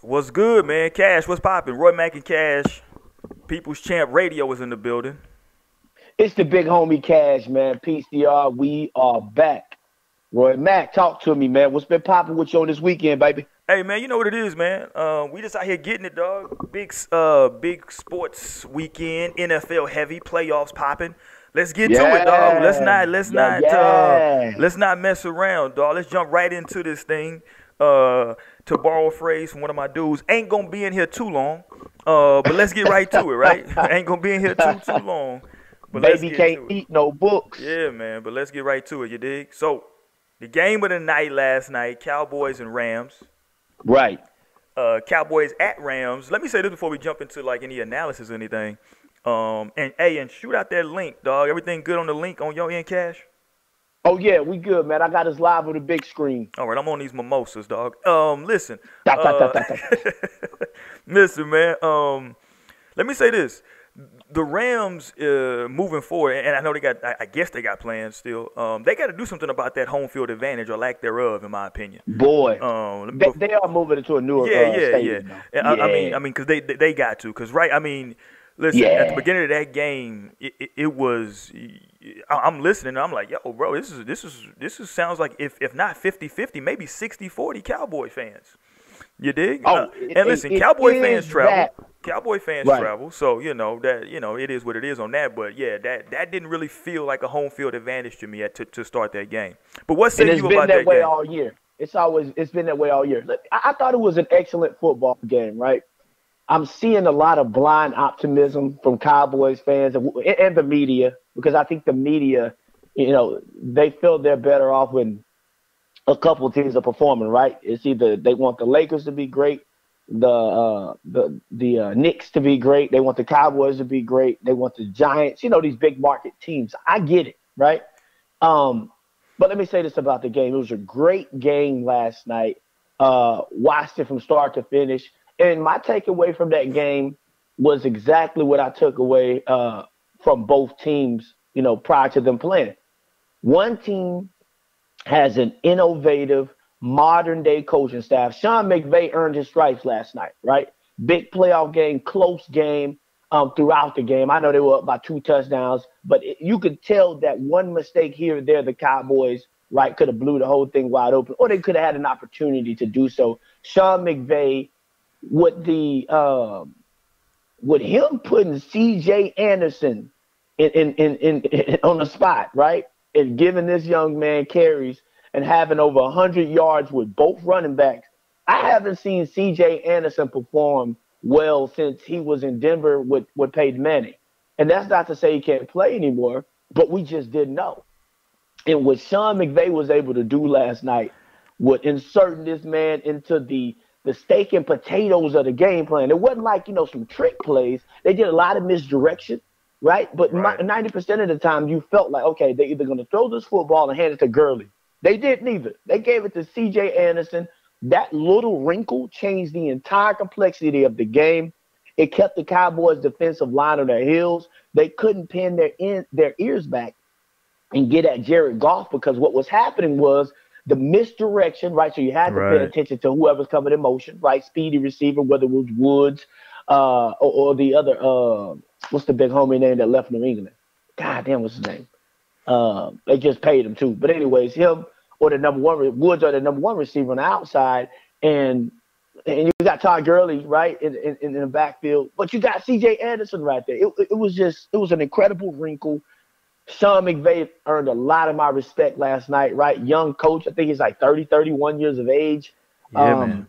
What's good, man? Cash, what's popping? Roy Mack and Cash, People's Champ Radio is in the building. It's the big homie Cash, man. PCR, we are back. Roy Mack, talk to me, man. What's been popping with you on this weekend, baby? Hey man, you know what it is, man. Uh, we just out here getting it, dog. Big, uh, big sports weekend, NFL heavy, playoffs popping. Let's get yeah. to it, dog. Let's not, let's yeah, not, yeah. Uh, let's not mess around, dog. Let's jump right into this thing. Uh, to borrow a phrase from one of my dudes, ain't gonna be in here too long. Uh, but let's get right to it, right? ain't gonna be in here too too long. But baby can't eat no books. Yeah, man. But let's get right to it. You dig? So, the game of the night last night: Cowboys and Rams. Right. Uh, Cowboys at Rams. Let me say this before we jump into like any analysis or anything. Um, and hey, and shoot out that link, dog. Everything good on the link on your end, Cash? Oh yeah, we good, man. I got us live on the big screen. All right, I'm on these mimosas, dog. Um, listen, uh, listen, man. Um, let me say this: the Rams uh, moving forward, and I know they got, I guess they got plans still. Um, they got to do something about that home field advantage or lack thereof, in my opinion. Boy, um, they, they, are moving into a newer. Yeah, uh, yeah, stadium, yeah. I, yeah. I, mean, I mean, because they, they got to, because right, I mean. Listen, yeah. at the beginning of that game, it, it, it, was. I'm listening. I'm like, yo, bro, this is this is this is sounds like if if not 50-50, maybe 60-40 Cowboy fans. You dig? Oh, uh, it, and listen, Cowboy fans travel. That. Cowboy fans right. travel. So you know that you know it is what it is on that. But yeah, that that didn't really feel like a home field advantage to me at, to to start that game. But what say you about that, that way game? all year. It's always it's been that way all year. Look, I, I thought it was an excellent football game, right? I'm seeing a lot of blind optimism from Cowboys fans and, and, the media because I think the media, you know, they feel they're better off when a couple teams are performing. Right? It's either they want the Lakers to be great, the uh, the the uh, Knicks to be great, they want the Cowboys to be great, they want the Giants. You know, these big market teams. I get it, right? Um, but let me say this about the game: it was a great game last night. Uh, watched it from start to finish. And my takeaway from that game was exactly what I took away uh, from both teams, you know, prior to them playing. One team has an innovative, modern day coaching staff. Sean McVay earned his stripes last night, right? Big playoff game, close game um, throughout the game. I know they were up by two touchdowns, but it, you could tell that one mistake here or there, the Cowboys, right, could have blew the whole thing wide open, or they could have had an opportunity to do so. Sean McVay with the um, with him putting C.J. Anderson in in, in in in on the spot, right, and giving this young man carries and having over hundred yards with both running backs. I haven't seen C.J. Anderson perform well since he was in Denver with with Peyton Manning, and that's not to say he can't play anymore, but we just didn't know. And what Sean McVay was able to do last night, with inserting this man into the the steak and potatoes of the game plan. It wasn't like, you know, some trick plays. They did a lot of misdirection, right? But right. 90% of the time, you felt like, okay, they're either going to throw this football and hand it to Gurley. They didn't either. They gave it to CJ Anderson. That little wrinkle changed the entire complexity of the game. It kept the Cowboys' defensive line on their heels. They couldn't pin their in, their ears back and get at Jared Goff because what was happening was – the misdirection, right? So you had to right. pay attention to whoever's coming in motion, right? Speedy receiver, whether it was Woods uh, or, or, the other, uh, what's the big homie name that left New England? God damn, what's his name? Uh, they just paid him too. But anyways, him or the number one Woods or the number one receiver on the outside, and and you got Todd Gurley right in, in, in the backfield, but you got C.J. Anderson right there. It, it was just it was an incredible wrinkle Sean McVay earned a lot of my respect last night, right? Young coach. I think he's like 30, 31 years of age. Yeah, um, man.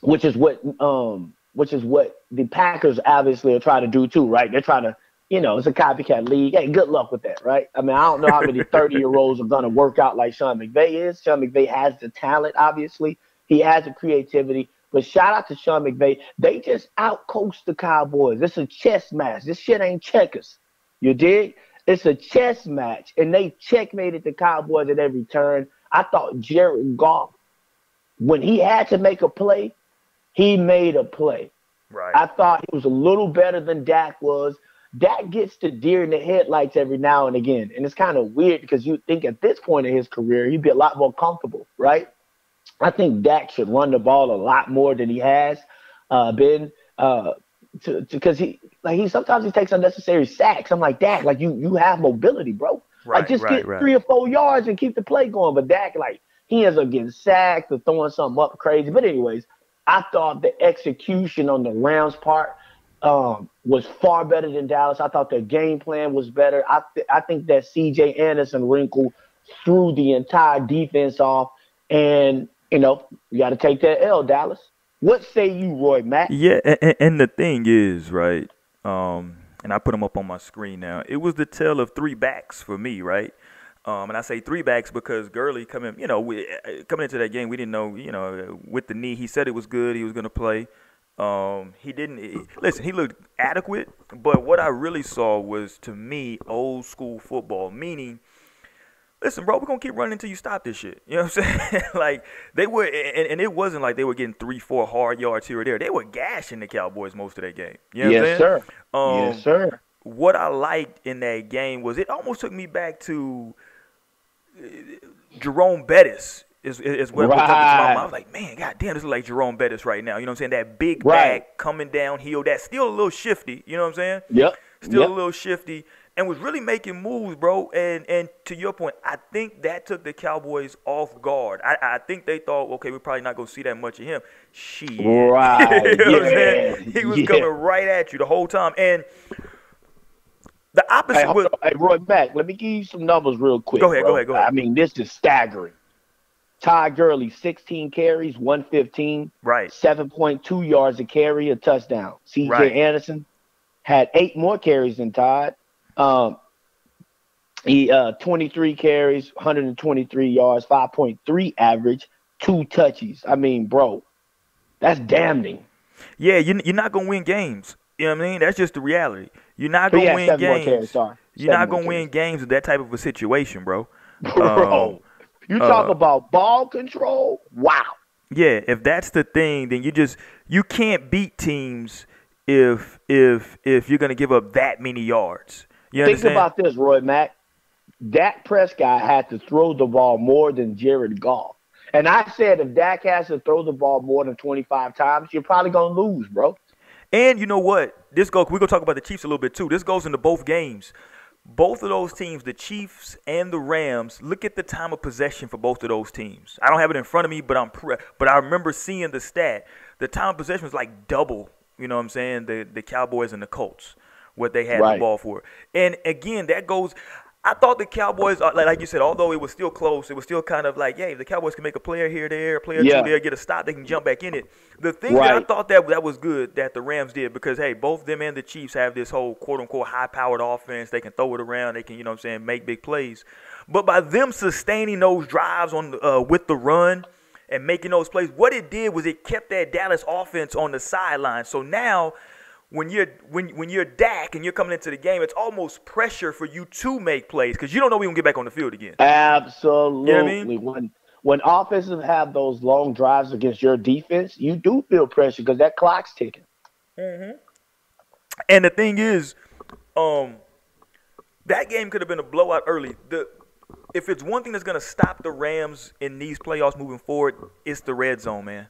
Which is what um which is what the Packers obviously are trying to do too, right? They're trying to, you know, it's a copycat league. Hey, good luck with that, right? I mean, I don't know how many 30-year-olds are gonna work out like Sean McVay is. Sean McVay has the talent, obviously. He has the creativity. But shout out to Sean McVay. They just outcoached the Cowboys. This is a chess match. This shit ain't checkers. You dig? It's a chess match, and they checkmated the Cowboys at every turn. I thought Jared Goff, when he had to make a play, he made a play. Right. I thought he was a little better than Dak was. Dak gets the deer in the headlights every now and again, and it's kind of weird because you think at this point in his career he'd be a lot more comfortable, right? I think Dak should run the ball a lot more than he has uh, been. Uh, because he like he sometimes he takes unnecessary sacks. I'm like Dak, like you you have mobility, bro. Right, like just right, get right. three or four yards and keep the play going. But Dak, like he ends up getting sacked or throwing something up crazy. But anyways, I thought the execution on the Rams part um, was far better than Dallas. I thought their game plan was better. I th- I think that C.J. Anderson wrinkle threw the entire defense off, and you know you got to take that L, Dallas. What say you, Roy Mack? Yeah, and, and the thing is, right? Um, and I put them up on my screen now. It was the tale of three backs for me, right? Um, and I say three backs because Gurley coming, you know, we, uh, coming into that game, we didn't know, you know, with the knee, he said it was good, he was going to play. Um, he didn't listen. He looked adequate, but what I really saw was, to me, old school football. Meaning, listen, bro, we're gonna keep running until you stop this shit. You know what I'm saying? like they were, and, and, it wasn't like they were getting three, four hard yards here or there. They were gashing the Cowboys most of that game. You know yes, sir. Um, yes, sir. What I liked in that game was it almost took me back to uh, Jerome Bettis is is what, right. what jumped my mind. I was like, man, god damn, this is like Jerome Bettis right now. You know what I'm saying? That big right. back coming downhill, that's still a little shifty. You know what I'm saying? Yep. Still yep. a little shifty and was really making moves, bro. And and to your point, I think that took the Cowboys off guard. I, I think they thought, okay, we're probably not gonna see that much of him. Shit, right? you know yeah. He was yeah. coming right at you the whole time, and the opposite. Hey, was, hey, Roy Mack, let me give you some numbers real quick. Go ahead, bro. go ahead, go ahead. I mean, this is staggering. Todd Gurley, 16 carries, 115. Right. 7.2 yards a carry, a touchdown. CJ right. Anderson had eight more carries than Todd. Um, he uh, 23 carries, 123 yards, 5.3 average, two touches. I mean, bro, that's damning. Yeah, you, you're not gonna win games. You know what I mean? That's just the reality. You're not gonna win games. Carries, you're not gonna win games with that type of a situation, bro. bro, um, you talk uh, about ball control. Wow. Yeah, if that's the thing, then you just you can't beat teams if if if you're gonna give up that many yards. You Think about this, Roy Mack. Dak Prescott had to throw the ball more than Jared Goff. And I said if Dak has to throw the ball more than 25 times, you're probably going to lose, bro. And you know what? This goes. We're gonna talk about the Chiefs a little bit too. This goes into both games. Both of those teams, the Chiefs and the Rams, look at the time of possession for both of those teams. I don't have it in front of me, but I'm pre- but I remember seeing the stat. The time of possession was like double. You know what I'm saying? The the Cowboys and the Colts, what they had right. the ball for. And again, that goes. I thought the Cowboys, uh, like you said, although it was still close, it was still kind of like, yeah, the Cowboys can make a player here, there, a player yeah. two there, get a stop, they can jump back in it. The thing right. that I thought that that was good that the Rams did because hey, both them and the Chiefs have this whole quote unquote high powered offense. They can throw it around, they can, you know, what I'm saying, make big plays. But by them sustaining those drives on uh, with the run and making those plays, what it did was it kept that Dallas offense on the sideline. So now when you're when when you're Dak and you're coming into the game, it's almost pressure for you to make plays because you don't know we gonna get back on the field again. Absolutely. You know I mean? When when offenses have those long drives against your defense, you do feel pressure because that clock's ticking. Mm-hmm. And the thing is, um, that game could have been a blowout early. The if it's one thing that's gonna stop the Rams in these playoffs moving forward, it's the red zone, man.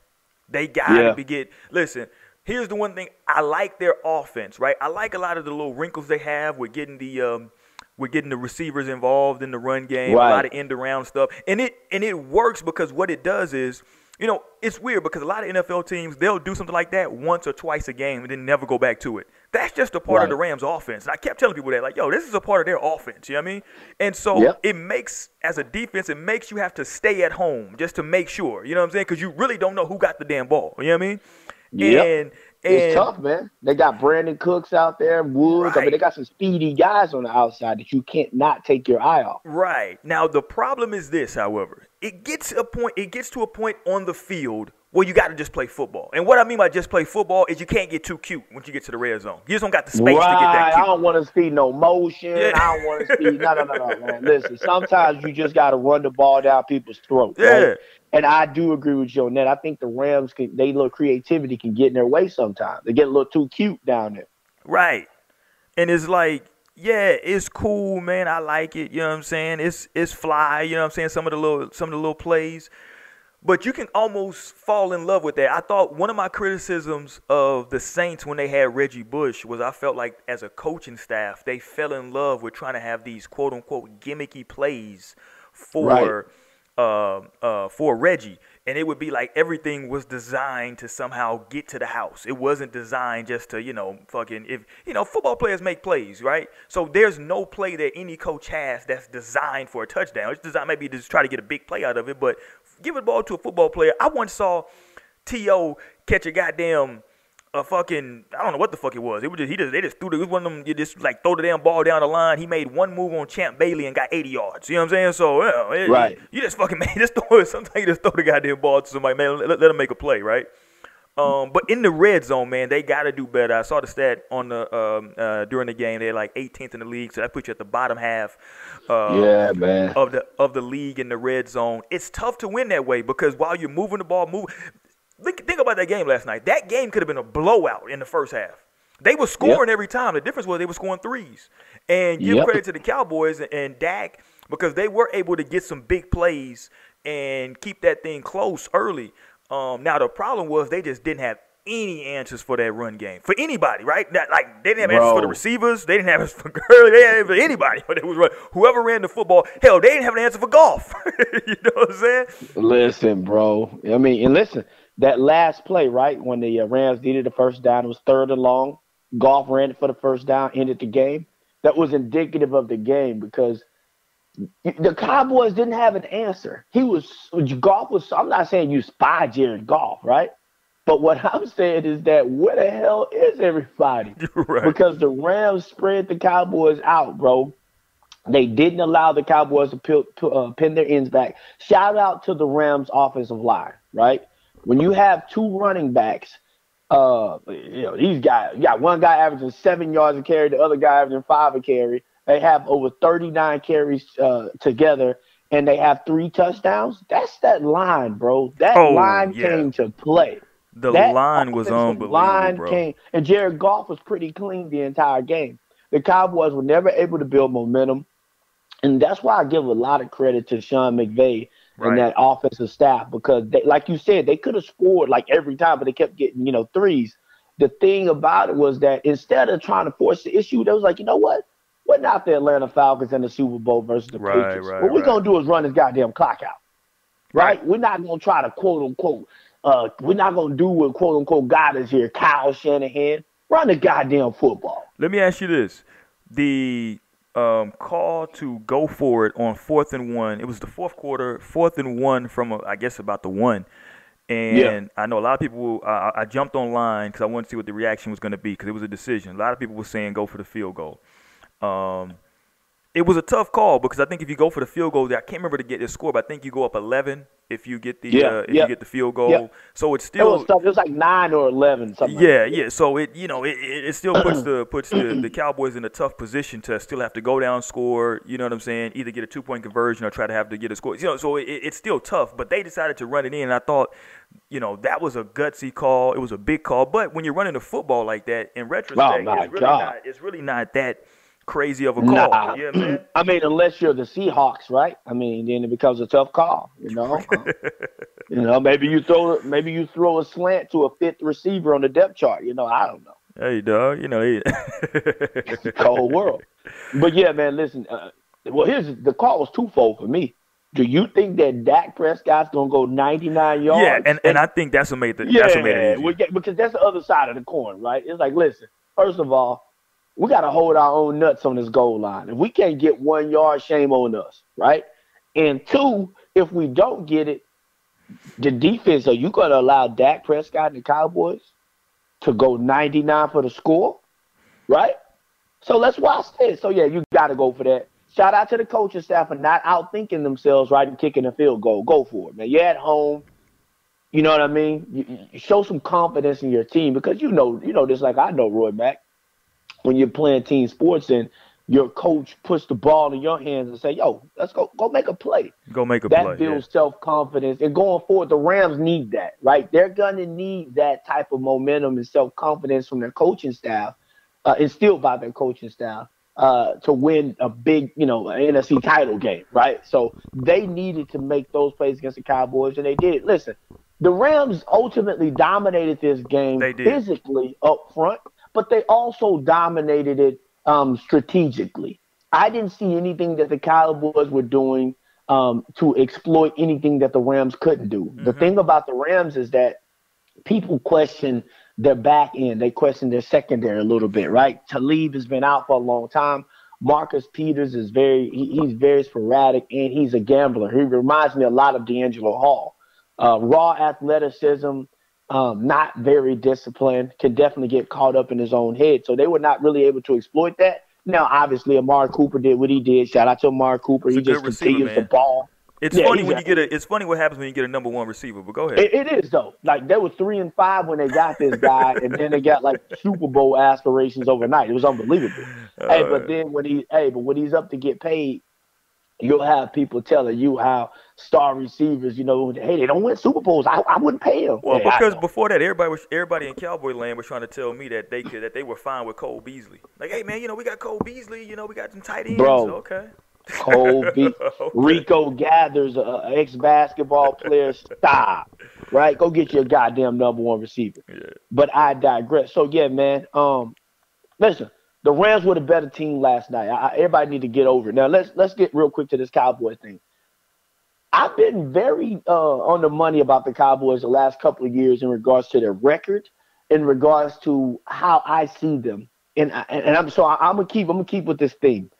They gotta yeah. be get listen here's the one thing I like their offense, right? I like a lot of the little wrinkles they have with getting the um, we're getting the receivers involved in the run game, right. a lot of end around stuff, and it and it works because what it does is, you know, it's weird because a lot of NFL teams they'll do something like that once or twice a game and then never go back to it. That's just a part right. of the Rams' offense, and I kept telling people that, like, yo, this is a part of their offense. You know what I mean? And so yep. it makes as a defense, it makes you have to stay at home just to make sure. You know what I'm saying? Because you really don't know who got the damn ball. You know what I mean? Yep. And it's tough, man. They got Brandin Cooks out there, Woods. Right. I mean, they got some speedy guys on the outside that you can't not take your eye off. Right. Now the problem is this, however, it gets a point. It gets to a point on the field where you got to just play football. And what I mean by just play football is you can't get too cute once you get to the red zone. You just don't got the space right. to get that cute. I don't want to see no motion. Yeah. I don't want to see no, no, no, no, man. Listen, sometimes you just got to run the ball down people's throats. Yeah. Right? And I do agree with you on that. I think the Rams can they little creativity can get in their way sometimes. They get a little too cute down there. Right. And it's like, yeah, it's cool, man. I like it. You know what I'm saying? It's it's fly, you know what I'm saying? Some of the little some of the little plays. But you can almost fall in love with that. I thought one of my criticisms of the Saints when they had Reggie Bush was I felt like as a coaching staff, they fell in love with trying to have these quote unquote gimmicky plays for right. uh, uh, for Reggie and it would be like everything was designed to somehow get to the house. It wasn't designed just to, you know, fucking if you know, football players make plays, right? So there's no play that any coach has that's designed for a touchdown. It's designed maybe to just try to get a big play out of it, but give a ball to a football player. I once saw T.O. catch a goddamn a fucking I don't know what the fuck it was. It was just he just they just threw the, it was one of them you just like throw the damn ball down the line. He made one move on Champ Bailey and got 80 yards. You know what I'm saying? So yeah, it, right, you, you, just fucking man, just throw it. Sometimes you just throw the goddamn ball to somebody, man. Let, let him make a play, right? Um, but in the red zone, man, they got to do better. I saw the stat on the um, uh, during the game. They're like 18th in the league, so that puts you at the bottom half. Uh, yeah, man. Of the of the league in the red zone, it's tough to win that way because while you're moving the ball, move Think, think about that game last night. That game could have been a blowout in the first half. They were scoring yep. every time. The difference was they were scoring threes. And give yep. credit to the Cowboys and, and Dak because they were able to get some big plays and keep that thing close early. Um, now the problem was they just didn't have any answers for that run game for anybody, right? Not, like they didn't have bro. answers for the receivers, they didn't have answers for Gurley, they didn't have for anybody. But it was whoever ran the football. Hell, they didn't have an answer for Goff. you know what I'm saying? Listen, bro. I mean, and listen, that last play, right, when the uh, Rams needed the first down, it was third and long. Goff ran it for the first down, ended the game. That was indicative of the game because the Cowboys didn't have an answer. He was Goff was. I'm not saying you spy Jared Goff, right? But what I'm saying is that where the hell is everybody? Right. Because the Rams spread the Cowboys out, bro. They didn't allow the Cowboys to, pin, to uh, pin their ends back. Shout out to the Rams offensive line, right? when you have two running backs, uh, you know, these guys, you got one guy averaging seven yards a carry, the other guy averaging five a carry. They have over 39 carries uh, together, and they have three touchdowns. That's that line, bro. That oh, line yeah. came to play. The that line was unbelievable, The line bro. Came, and Jared Goff was pretty clean the entire game. The Cowboys were never able to build momentum, and that's why I give a lot of credit to Sean McVay right. and that offensive staff because they, like you said, they could have scored like every time, but they kept getting, you know, threes. The thing about it was that instead of trying to force the issue, they was like, you know what? We're not the Atlanta Falcons in the Super Bowl versus the right, Patriots. Right, what we're gonna do is run this goddamn clock out. Right? We're not gonna try to quote unquote uh, we're not gonna do what quote unquote God is here, Kyle Shanahan. Run the goddamn football. Let me ask you this. The um, call to go for it on fourth and one. It was the fourth quarter, fourth and one from a, I guess about the one. And yeah. I know a lot of people. Uh, I jumped online because I wanted to see what the reaction was going to be because it was a decision. A lot of people were saying go for the field goal. Um, it was a tough call because I think if you go for the field goal, I can't remember to get the score, but I think you go up 11 if you get the yeah, uh, if yeah. you get the field goal. Yeah. So it's still it was, it was, like nine or 11. Something yeah, like yeah. So it you know it, it still puts the puts the, the Cowboys in a tough position to still have to go down, score. You know what I'm saying? Either get a two point conversion or try to have to get a score. You know, so it, it's still tough. But they decided to run it in, and I thought you know, that was a gutsy call. It was a big call. But when you're running a football like that, in retrospect, oh it's, really not, it's really not that crazy of a call. Nah. Yeah, man. I mean, unless you're the Seahawks, right? I mean, then it becomes a tough call. You know, you know, maybe you throw maybe you throw a slant to a fifth receiver on the depth chart. You know, I don't know. Hey, dog. You know, he... cold world. But yeah, man. Listen. Uh, well, here's the call was twofold for me. Do you think that Dak Prescott's gonna go 99 yards? Yeah, and, and I think that's what made the yeah, that's what made it easy. because that's the other side of the coin, right? It's like, listen, first of all, we got to hold our own nuts on this goal line. If we can't get one yard, shame on us, right? And two, if we don't get it, the defense, are you going to allow Dak Prescott and the Cowboys to go 99 for the score, right? So let's watch this. So, yeah, you got to go for that. Shout out to the coaching staff for not outthinking themselves, right, and kicking a field goal. Go for it, man. You're at home. You know what I mean? You, you show some confidence in your team because you know, you know this like I know Roy Mack when you're playing team sports and your coach puts the ball in your hands and say, "Yo, let's go, go make a play." Go make a that play. That builds yeah. self confidence, and going forward, the Rams need that, right? They're gonna need that type of momentum and self confidence from their coaching staff, uh, instilled by their coaching staff, uh, to win a big, you know, NFC title game, right? So they needed to make those plays against the Cowboys, and they did. Listen, the Rams ultimately dominated this game physically up front, but they also dominated it um, strategically. I didn't see anything that the Cowboys were doing um, to exploit anything that the Rams couldn't do. Mm-hmm. The thing about the Rams is that people question their back end, they question their secondary a little bit, right? Talib has been out for a long time. Marcus Peters is very he, he's very sporadic and he's a gambler. He reminds me a lot of DeAngelo Hall. Uh, raw athleticism, um, not very disciplined, can definitely get caught up in his own head. So they were not really able to exploit that. Now, obviously, Amari Cooper did what he did. Shout out to Amari Cooper. He just continues the ball. It's yeah, funny when you get a. It's funny what happens when you get a number one receiver. But go ahead. it, it is though. Like they were three and five when they got this guy, and then they got like Super Bowl aspirations overnight. It was unbelievable. Uh, hey, but then when he, hey, but when he's up to get paid, you'll have people telling you how star receivers, you know, hey, they don't win Super Bowls. I, I wouldn't pay them. Well, hey, because before that, everybody was everybody in Cowboy land was trying to tell me that they could that they were fine with Cole Beasley. Like, hey man, you know, we got Cole Beasley. You know, we got some tight ends. Bro, okay. Cole Be- okay. Rico Gathers, uh, ex basketball player. Stop. Right, go get your goddamn number one receiver. Yeah. But I digress. So yeah, man. Um, listen, the Rams were the better team last night. I, everybody need to get over it. Now let's let's get real quick to this Cowboy thing. I've been very uh, on the money about the Cowboys the last couple of years in regards to their record, in regards to how I see them, and and I'm so I, am gonna keep I'm gonna keep with this thing.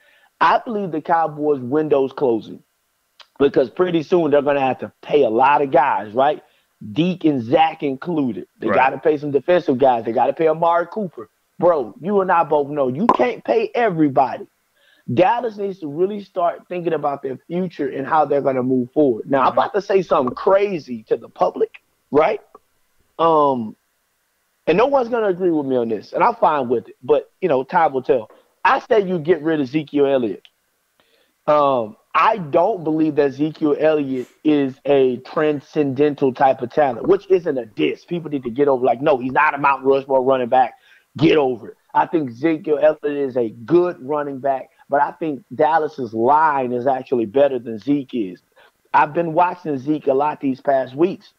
I believe the Cowboys' window's closing because pretty soon they're gonna have to pay a lot of guys, right? Deke and Zach included. They right. got to pay some defensive guys. They got to pay Amari Cooper bro, you and I both know you can't pay everybody. Dallas needs to really start thinking about their future and how they're going to move forward. Now, I'm about to say something crazy to the public, right? Um, and no one's going to agree with me on this, and I'm fine with it. But you know, time will tell. I say you get rid of Ezekiel Elliott. Um, I don't believe that Ezekiel Elliott is a transcendental type of talent, which isn't a diss. People need to get over. Like, no, he's not a Mount Rushmore running back. Get over it. I think Ezekiel Elliott is a good running back, but I think Dallas's line is actually better than Zeke is. I've been watching Zeke a lot these past weeks.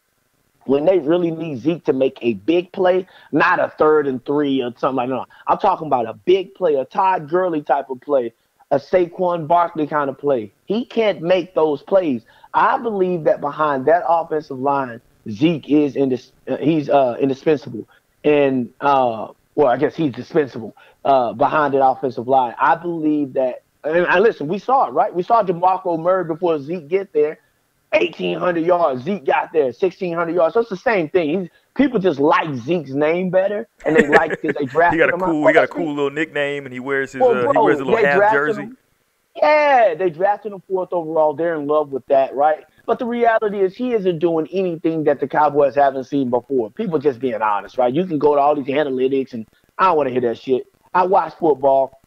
When they really need Zeke to make a big play, not a third and three or something like that. I'm talking about a big play, a Todd Gurley type of play, a Saquon Barkley kind of play. He can't make those plays. I believe that behind that offensive line, Zeke is indis- uh, he's uh, indispensable. And uh, well, I guess he's dispensable uh, behind that offensive line. I believe that, and, and listen, we saw it, right? We saw DeMarco Murray before Zeke get there, 1,800 yards. Zeke got there, 1,600 yards. So it's the same thing. He's, people just like Zeke's name better, and they like because they drafted him. he got a cool, he got a cool little nickname, and he wears his, well, bro, uh, he wears a little half jersey. Him. Yeah, they drafted him fourth overall. They're in love with that, right? But the reality is he isn't doing anything that the Cowboys haven't seen before. People just being honest, right? You can go to all these analytics and I don't want to hear that shit. I watch football.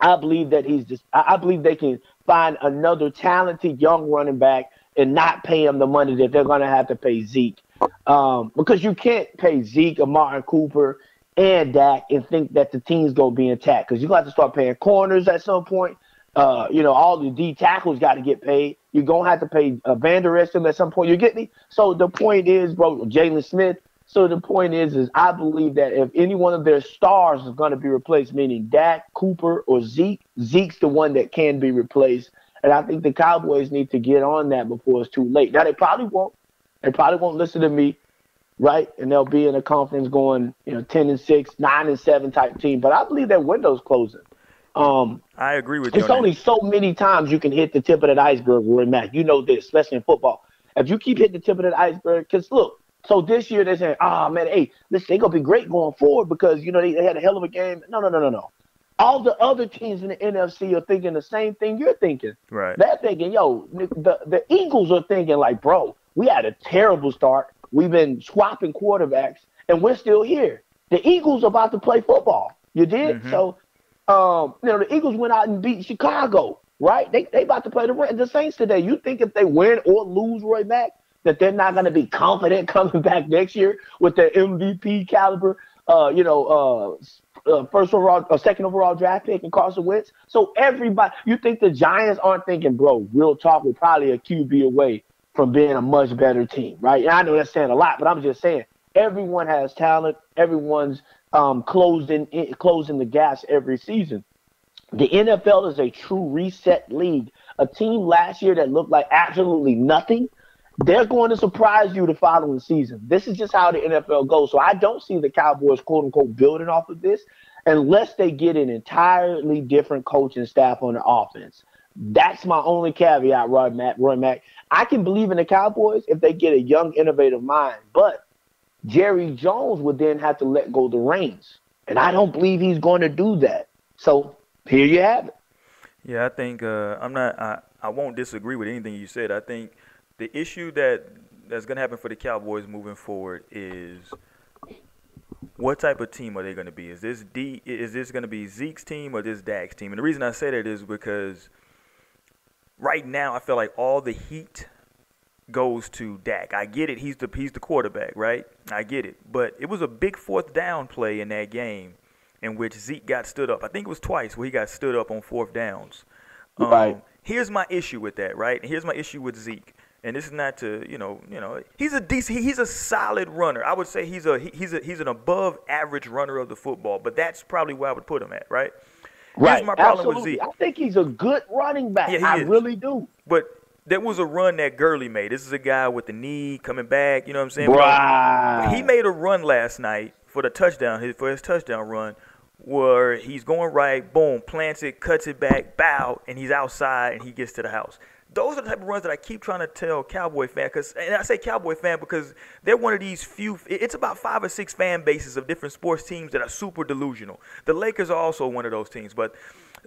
I believe that he's just I believe they can find another talented young running back and not pay him the money that they're gonna have to pay Zeke. Um, because you can't pay Zeke or Martin Cooper and Dak and think that the team's gonna be intact. Because you're gonna have to start paying corners at some point. Uh, you know, all the D tackles got to get paid. You're gonna have to pay uh, Vander at some point. You get me? So the point is, bro, Jaylon Smith. So the point is, is I believe that if any one of their stars is to be replaced, meaning Dak, Cooper, or Zeke, Zeke's the one that can be replaced. And I think the Cowboys need to get on that before it's too late. Now they probably won't. They probably won't listen to me, right? And they'll be in a conference going, you know, ten and six, nine and seven type team. But I believe that window's closing. Um, I agree with you. It's only so many times you can hit the tip of that iceberg, Roy Mack. You know this, especially in football. If you keep hitting the tip of that iceberg, because look, so this year they're saying, "Ah, oh, man, hey, listen, they're gonna be great going forward because you know they, they had a hell of a game." No, no, no, no, no. All the other teams in the NFC are thinking the same thing you're thinking. Right. They're thinking, "Yo, the the Eagles are thinking like, bro, we had a terrible start. We've been swapping quarterbacks, and we're still here. The Eagles are about to play football. You did mm-hmm. so." Um, you know, the Eagles went out and beat Chicago, right? They they about to play the the Saints today. You think if they win or lose Roy Mack, that they're not going to be confident coming back next year with their MVP caliber, uh, you know, uh, uh, first overall, or second overall draft pick in Carson Wentz. So everybody, you think the Giants aren't thinking, bro? Real talk, we're probably a QB away from being a much better team, right? And I know that's saying a lot, but I'm just saying everyone has talent. Everyone's um, closing closing the gas every season. The NFL is a true reset league. A team last year that looked like absolutely nothing they're going to surprise you the following season. This is just how the NFL goes. So I don't see the Cowboys, quote unquote, building off of this unless they get an entirely different coaching staff on the offense. That's my only caveat, Roy Mack. Roy Mack. I can believe in the Cowboys if they get a young, innovative mind, but Jerry Jones would then have to let go the reins, and I don't believe he's going to do that. So here you have it. Yeah, I think uh, I'm not. I, I won't disagree with anything you said. I think the issue that that's going to happen for the Cowboys moving forward is what type of team are they going to be? Is this D? Is this going to be Zeke's team or this Dak's team? And the reason I say that is because right now I feel like all the heat goes to Dak. I get it; he's the he's the quarterback, right? I get it, but it was a big fourth down play in that game in which Zeke got stood up. I think it was twice where he got stood up on fourth downs. Um, right. Here's my issue with that, right? Here's my issue with Zeke and this is not to you know you know he's a decent he's a solid runner. I would say he's a he's a he's an above average runner of the football, but that's probably where I would put him at, right? Right. Here's my problem Absolutely. with Zeke. I think he's a good running back. Yeah, I is. really do. But there was a run that Gurley made. This is a guy with the knee coming back. You know what I'm saying? Right. He made a run last night for the touchdown. His for his touchdown run, where he's going right, boom, plants it, cuts it back, bow, and he's outside and he gets to the house those are the type of runs that I keep trying to tell Cowboy fan. Cause, and I say Cowboy fan because they're one of these few. It's about five or six fan bases of different sports teams that are super delusional. The Lakers are also one of those teams, but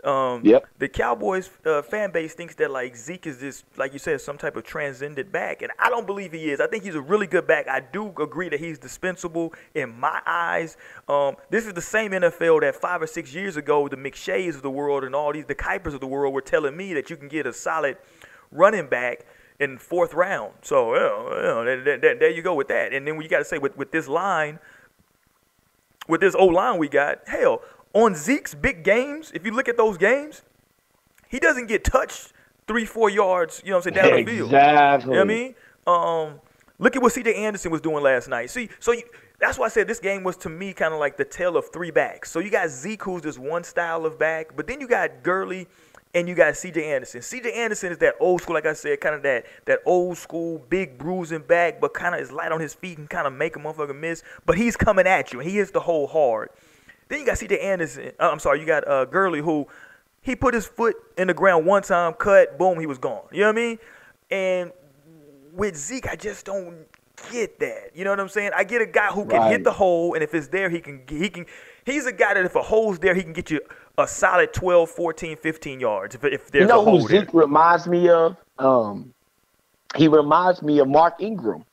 um, yep. the Cowboys uh, fan base thinks that like Zeke is this, like you said, some type of transcendent back, and I don't believe he is. I think he's a really good back. I do agree that he's dispensable in my eyes. Um, this is the same NFL that five or six years ago, the McShays of the world and all these the Kipers of the world were telling me that you can get a solid running back in fourth round. So you know, you know, there, there, you go with that. And then you got to say with, with this line, with this O line we got, hell, on Zeke's big games, if you look at those games, he doesn't get touched three, four yards, you know what I'm saying, down the field. Exactly. You know what I mean? Um, look at what C.J. Anderson was doing last night. See, so you, that's why I said this game was to me kind of like the tale of three backs. So you got Zeke, who's this one style of back, but then you got Gurley – and you got C.J. Anderson. C.J. Anderson is that old school, like I said, kind of that that old school big bruising back, but kind of is light on his feet and kind of make a motherfucker miss. But he's coming at you, and he hits the hole hard. Then you got C.J. Anderson. Uh, I'm sorry, you got uh, Gurley, who he put his foot in the ground one time, cut, boom, he was gone. You know what I mean? And with Zeke, I just don't get that. You know what I'm saying? I get a guy who can right. hit the hole, and if it's there, he can he can. He's a guy that if a hole's there, he can get you a solid 12, 14, 15 yards. If, if there's you know a hole who Zeke there. reminds me of? Um, he reminds me of Mark Ingram.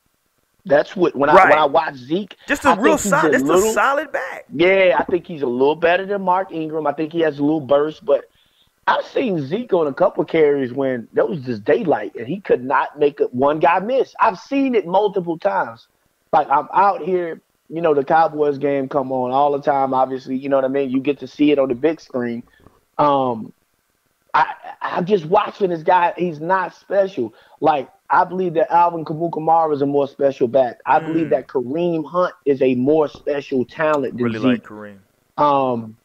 That's what when right. I when I watch Zeke, just a I real solid, just a solid back. Yeah, I think he's a little better than Mark Ingram. I think he has a little burst, but I've seen Zeke on a couple carries when there was just daylight and he could not make a, one guy miss. I've seen it multiple times. Like I'm out here you know, the Cowboys game come on all the time. Obviously, you know what I mean. You get to see it on the big screen. Um, I I'm just watching this guy. He's not special. Like I believe that Alvin Kamara is a more special back. I mm. believe that Kareem Hunt is a more special talent than really Zeke. like Kareem. Um,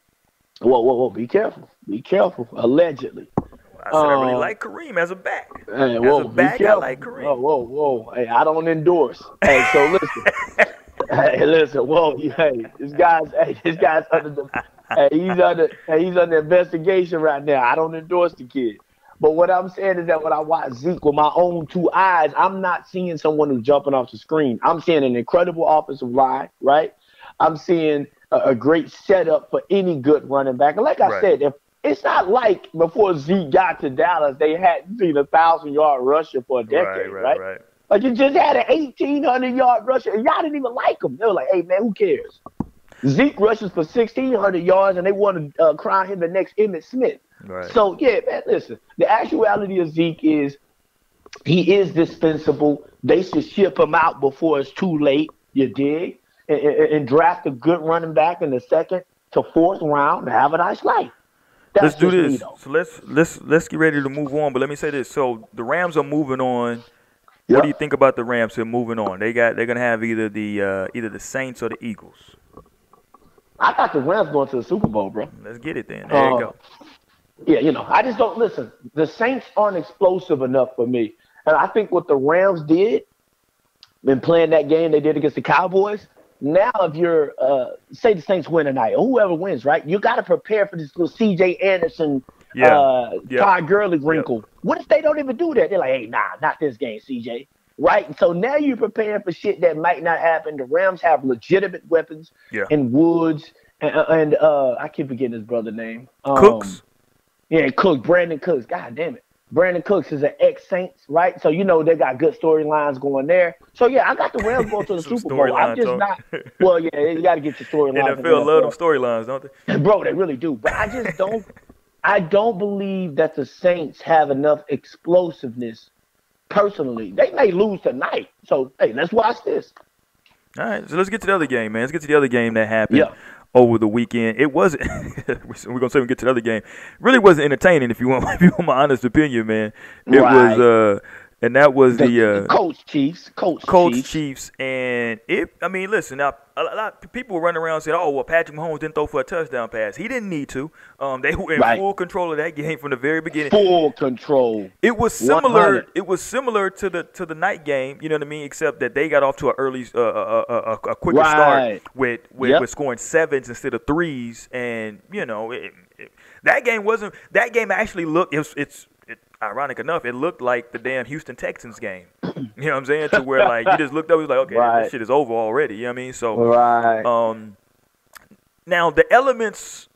whoa, whoa, whoa! Be careful. Be careful. Allegedly. I said um, I really um, like Kareem as a back. Hey, whoa, as a back, I like Kareem. Whoa, whoa, whoa! Hey, I don't endorse. hey, so listen. Hey, listen, whoa, hey, this guy's, hey, this guy's under the, hey, he's under, hey, he's under investigation right now. I don't endorse the kid, but what I'm saying is that when I watch Zeke with my own two eyes, I'm not seeing someone who's jumping off the screen. I'm seeing an incredible offensive line, right? I'm seeing a, a great setup for any good running back. And like I right. said, if it's not like before Zeke got to Dallas, they hadn't seen a thousand yard rusher for a decade, right? right, right? right. Like you just had an 1,800 yard rusher, and y'all didn't even like him. They were like, "Hey man, who cares?" Zeke rushes for 1,600 yards, and they want to uh, crown him the next Emmitt Smith. Right. So yeah, man, listen. The actuality of Zeke is he is dispensable. They should ship him out before it's too late. You dig? And, and, and draft a good running back in the second. to fourth round and have a nice life. That's let's do this. So let's let's let's get ready to move on. But let me say this: so the Rams are moving on. Yep. What do you think about the Rams? They're moving on. They got they're gonna have either the uh, either the Saints or the Eagles. I got the Rams going to the Super Bowl, bro. Let's get it then. There uh, you go. Yeah, you know, I just don't listen. The Saints aren't explosive enough for me, and I think what the Rams did in playing that game they did against the Cowboys. Now, if you're uh, say the Saints win tonight, or whoever wins, right? You got to prepare for this little C.J. Anderson, yeah. uh, yeah. Todd Gurley wrinkle. Yeah. What if they don't even do that? They're like, hey, nah, not this game, C.J. Right? And so now you're preparing for shit that might not happen. The Rams have legitimate weapons yeah. in Woods and, and uh, I keep forgetting his brother name. Um, Cooks. Yeah, Cook, Brandin Cooks. God damn it. Brandin Cooks is an ex Saints, right? So you know they got good storylines going there. So yeah, I got the Rams going to the Super Bowl. I'm just talk. not. Well, yeah, you got to get your storylines. NFL love them storylines, don't they? Bro, they really do. But I just don't. I don't believe that the Saints have enough explosiveness. Personally, they may lose tonight. So hey, let's watch this. All right, so let's get to the other game, man. Let's get to the other game that happened. Yeah over the weekend. It wasn't. we're gonna say we get to the other game. Really wasn't entertaining. If you want, if you want my honest opinion, man, it right. was. uh and that was the, the, uh, Colts Chiefs, Colts, Colts Chiefs. Chiefs, and it. I mean, listen now. A lot of people were running around saying, "Oh, well, Patrick Mahomes didn't throw for a touchdown pass. He didn't need to. Um, they were in right. full control of that game from the very beginning. Full control. It was similar. 100. It was similar to the to the night game. You know what I mean? Except that they got off to an early, uh, a, a, a, a quicker right. start with with, yep. with, scoring sevens instead of threes, and you know, it, it, that game wasn't. That game actually looked. It's it's ironic enough, it looked like the damn Houston Texans game. You know what I'm saying? To where like you just looked up, it was like, okay, right. this shit is over already. You know what I mean? So right. Um, now the elements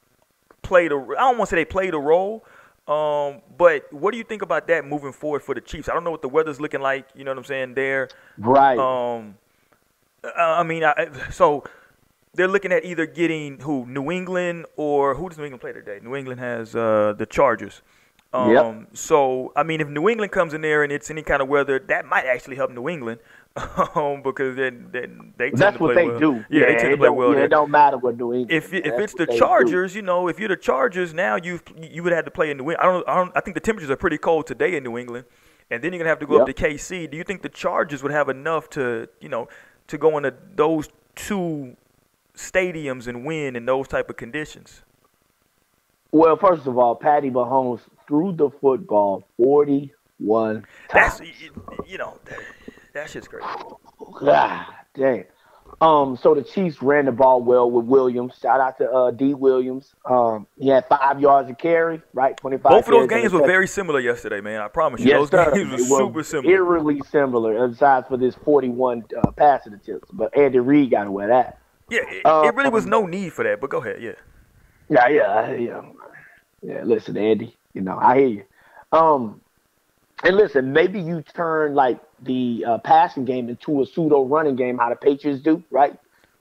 played a. I don't want to say they played a role. Um, but what do you think about that moving forward for the Chiefs? I don't know what the weather's looking like. You know what I'm saying? There. Right. Um. I mean, I, so they're looking at either getting who New England or who does New England play today? New England has uh, the Chargers. Um, yep. So, I mean, if New England comes in there and it's any kind of weather, that might actually help New England um, because then, then they tend That's to what they well. do. Yeah, yeah they tend to play well. Yeah, it don't matter what New England. If if it's the Chargers, do. you know, if you're the Chargers, now you you would have to play in New England. I don't, I don't. I think the temperatures are pretty cold today in New England, and then you're gonna have to go yep. up to KC. Do you think the Chargers would have enough to, you know, to go into those two stadiums and win in those type of conditions? Well, first of all, Patty Mahomes threw the football 41 That's, you know, that shit's great. God dang. Um, so the Chiefs ran the ball well with Williams. Shout out to uh, D. Williams. Um, he had five yards of carry, right? Twenty five. Both of those games were very similar yesterday, man. I promise you, yes, those sir. games were super similar. Eerily similar, aside for this forty one uh, passing attempts. But Andy Reid got away that. Yeah, it, um, it really was no need for that. But go ahead, yeah. Yeah, yeah, yeah. Yeah, listen, Andy. You know, I hear you. Um, and listen, maybe you turn like the uh, passing game into a pseudo running game, how the Patriots do, right?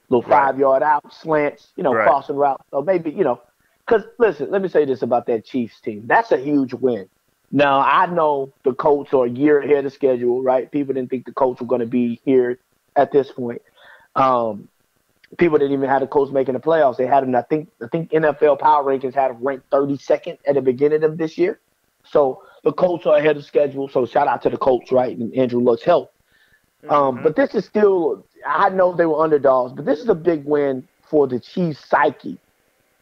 Little right. five yard out, slants, you know, right. crossing route. So maybe, you know, because listen, let me say this about that Chiefs team. That's a huge win. Now, I know the Colts are a year ahead of schedule, right? People didn't think the Colts were going to be here at this point. Um, people didn't even have the Colts making the playoffs. They had them. I think I think NFL Power Rankings had them ranked 32nd at the beginning of this year. So the Colts are ahead of schedule. So shout out to the Colts, right? And Andrew Luck's help. Um, mm-hmm. Um, but this is still. I know they were underdogs, but this is a big win for the Chiefs' psyche.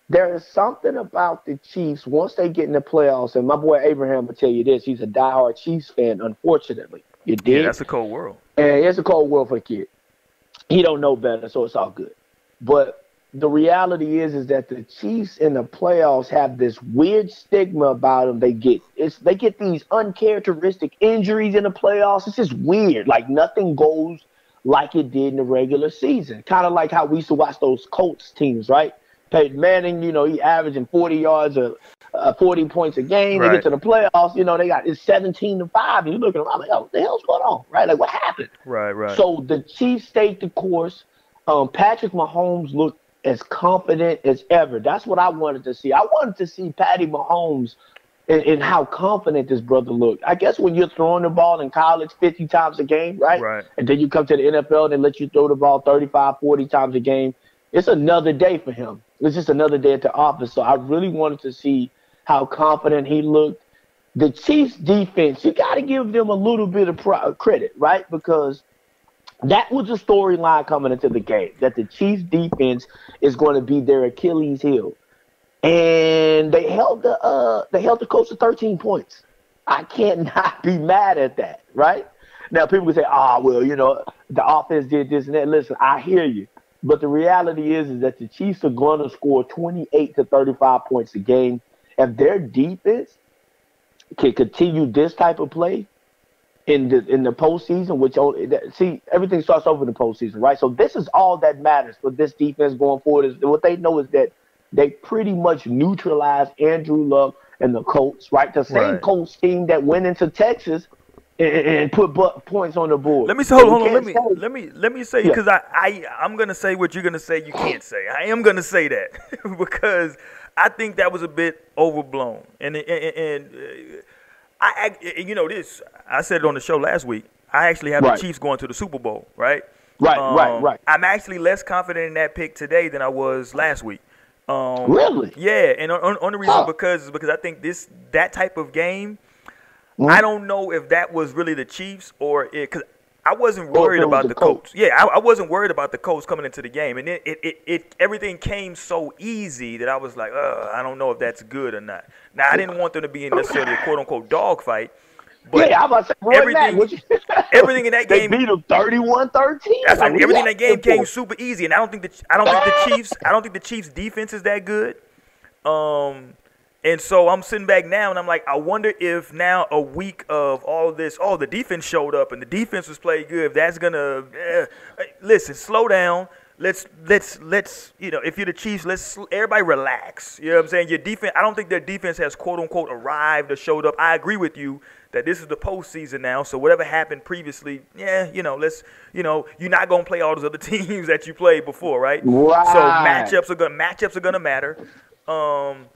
There is something about the Chiefs once they get in the playoffs, and my boy Abraham will tell you this. He's a diehard Chiefs fan. Unfortunately, you did. Yeah, that's a cold world. And it's a cold world for the kid. He don't know better, so it's all good. But the reality is is that the Chiefs in the playoffs have this weird stigma about them. They get it's they get these uncharacteristic injuries in the playoffs. It's just weird. Like nothing goes like it did in the regular season. Kind of like how we used to watch those Colts teams, right? Peyton Manning, you know, he averaging 40 yards or uh, 40 points a game. Right. They get to the playoffs, you know, they got it's 17 to 5. And you're looking around like, oh, what the hell's going on? Right? Like, what happened? Right, right. So the Chiefs stayed the course. Um, Patrick Mahomes looked as confident as ever. That's what I wanted to see. I wanted to see Patty Mahomes and, and, how confident this brother looked. I guess when you're throwing the ball in college 50 times a game, right? Right. And then you come to the NFL and they let you throw the ball 35, 40 times a game. It's another day for him. It's just another day at the office. So I really wanted to see how confident he looked. The Chiefs defense, you got to give them a little bit of credit, right? Because that was the storyline coming into the game that the Chiefs defense is going to be their Achilles heel. And they held the uh they held the coach to 13 points. I can't be mad at that, right? Now people can say, ah, oh, well, you know, the offense did this and that. Listen, I hear you. But the reality is, is that the Chiefs are going to score 28 to 35 points a game. If their defense can continue this type of play in the in the postseason, which see everything starts over the postseason, right? So this is all that matters for this defense going forward. Is what they know is that they pretty much neutralized Andrew Luck and the Colts, right? The same right. Colts team that went into Texas and, put points on the board. Let me say, hold, hold on. Let me, say, let me let me say because yeah. I I I'm gonna say what you're gonna say. You can't say. I am gonna say that because I think that was a bit overblown. And and, and uh, I, I, you know this. I said it on the show last week. I actually have right. the Chiefs going to the Super Bowl. Right. Right. Um, right. Right. I'm actually less confident in that pick today than I was last week. Um, really? Yeah, and on, on the reason huh. because because I think this that type of game Mm-hmm. I don't know if that was really the Chiefs or it because I wasn't worried about the, coach. coach. Yeah, I, I, wasn't worried about the coach coming into the game, and it, it, it, it everything came so easy that I was like, I don't know if that's good or not. Now I didn't want them to be in necessarily a quote unquote dogfight. But yeah, I was about to say, everything, everything in that game, beat them 31-13. That's like, everything in that game came super easy, and I don't think the I don't think the Chiefs I don't think the Chiefs defense is that good. Um, and so I'm sitting back now and I'm like, I wonder if now a week of all this, oh, the defense showed up and the defense was played good. If that's gonna eh, listen, slow down. Let's let's let's you know, if you're the Chiefs, let's everybody relax. You know what I'm saying? Your defense. I don't think their defense has quote unquote arrived or showed up. I agree with you that this is the postseason now. So whatever happened previously, yeah, you know, let's you know, you're not gonna play all those other teams that you played before, right? Right. So matchups are gonna matchups are gonna matter. Um,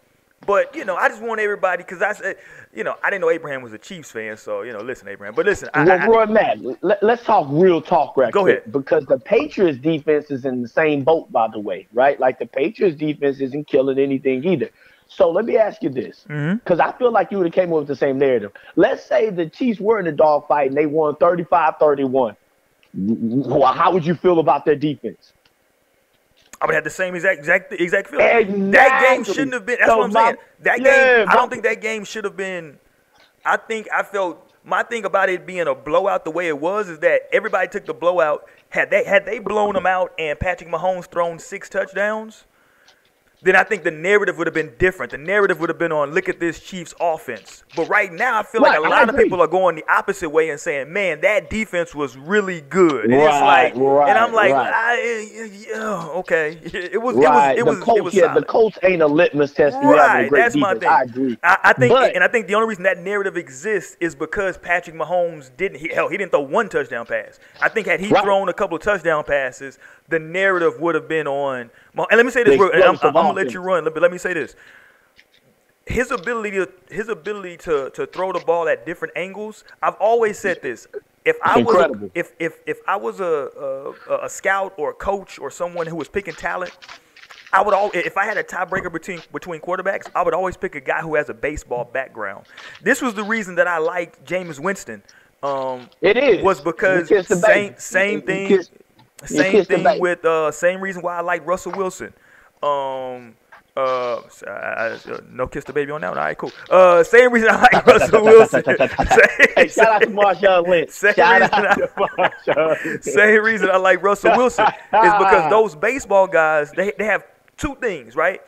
but you know, I just want everybody because I said, you know, I didn't know Abraham was a Chiefs fan, so you know, listen, Abraham. But listen, I, well, Roy, Matt, let, us talk real talk, right? Go quick, ahead. Because the Patriots defense is in the same boat, by the way, right? Like the Patriots defense isn't killing anything either. So let me ask you this, because mm-hmm. I feel like you would have came up with the same narrative. Let's say the Chiefs were in a dogfight and they won 35-31. Well, how would you feel about their defense? I would have had the same exact exact exact feeling. Exactly. That game shouldn't have been. That's so what I'm my, saying. That yeah, game. I don't think that game should have been. I think I felt my thing about it being a blowout the way it was is that everybody took the blowout. Had they had they blown them out and Patrick Mahomes thrown six touchdowns, then I think the narrative would have been different. The narrative would have been on look at this Chiefs offense. But right now, I feel right, like a lot of people are going the opposite way and saying, "Man, that defense was really good." And right, it's like, right, and I'm like, right. yeah, okay, it was, right. it was, it was, the Colts, it was yeah, the Colts ain't a litmus test. Right, that's defense. my thing. I agree. I, I think, but, and I think the only reason that narrative exists is because Patrick Mahomes didn't. He, hell, he didn't throw one touchdown pass. I think had he thrown a couple of touchdown passes, the narrative would have been on. And let me say this, I'm, I'm, I'm, gonna let you run. Let, let me say this. His ability to his ability to to throw the ball at different angles. I've always said this. If I was a, if if if I was a, a a scout or a coach or someone who was picking talent, I would all if I had a tiebreaker between between quarterbacks, I would always pick a guy who has a baseball background. This was the reason that I liked Jameis Winston. Um, it is was because same same thing. Same thing with uh, same reason why I like Russell Wilson. Um, uh, I, I, uh, no kiss the baby on that one. All right, cool. Uh, same reason I like Russell Wilson. hey, shout out to Marshawn Lynch. Same, shout reason out I, to Marshawn. same reason I like Russell Wilson is because those baseball guys they they have two things, right?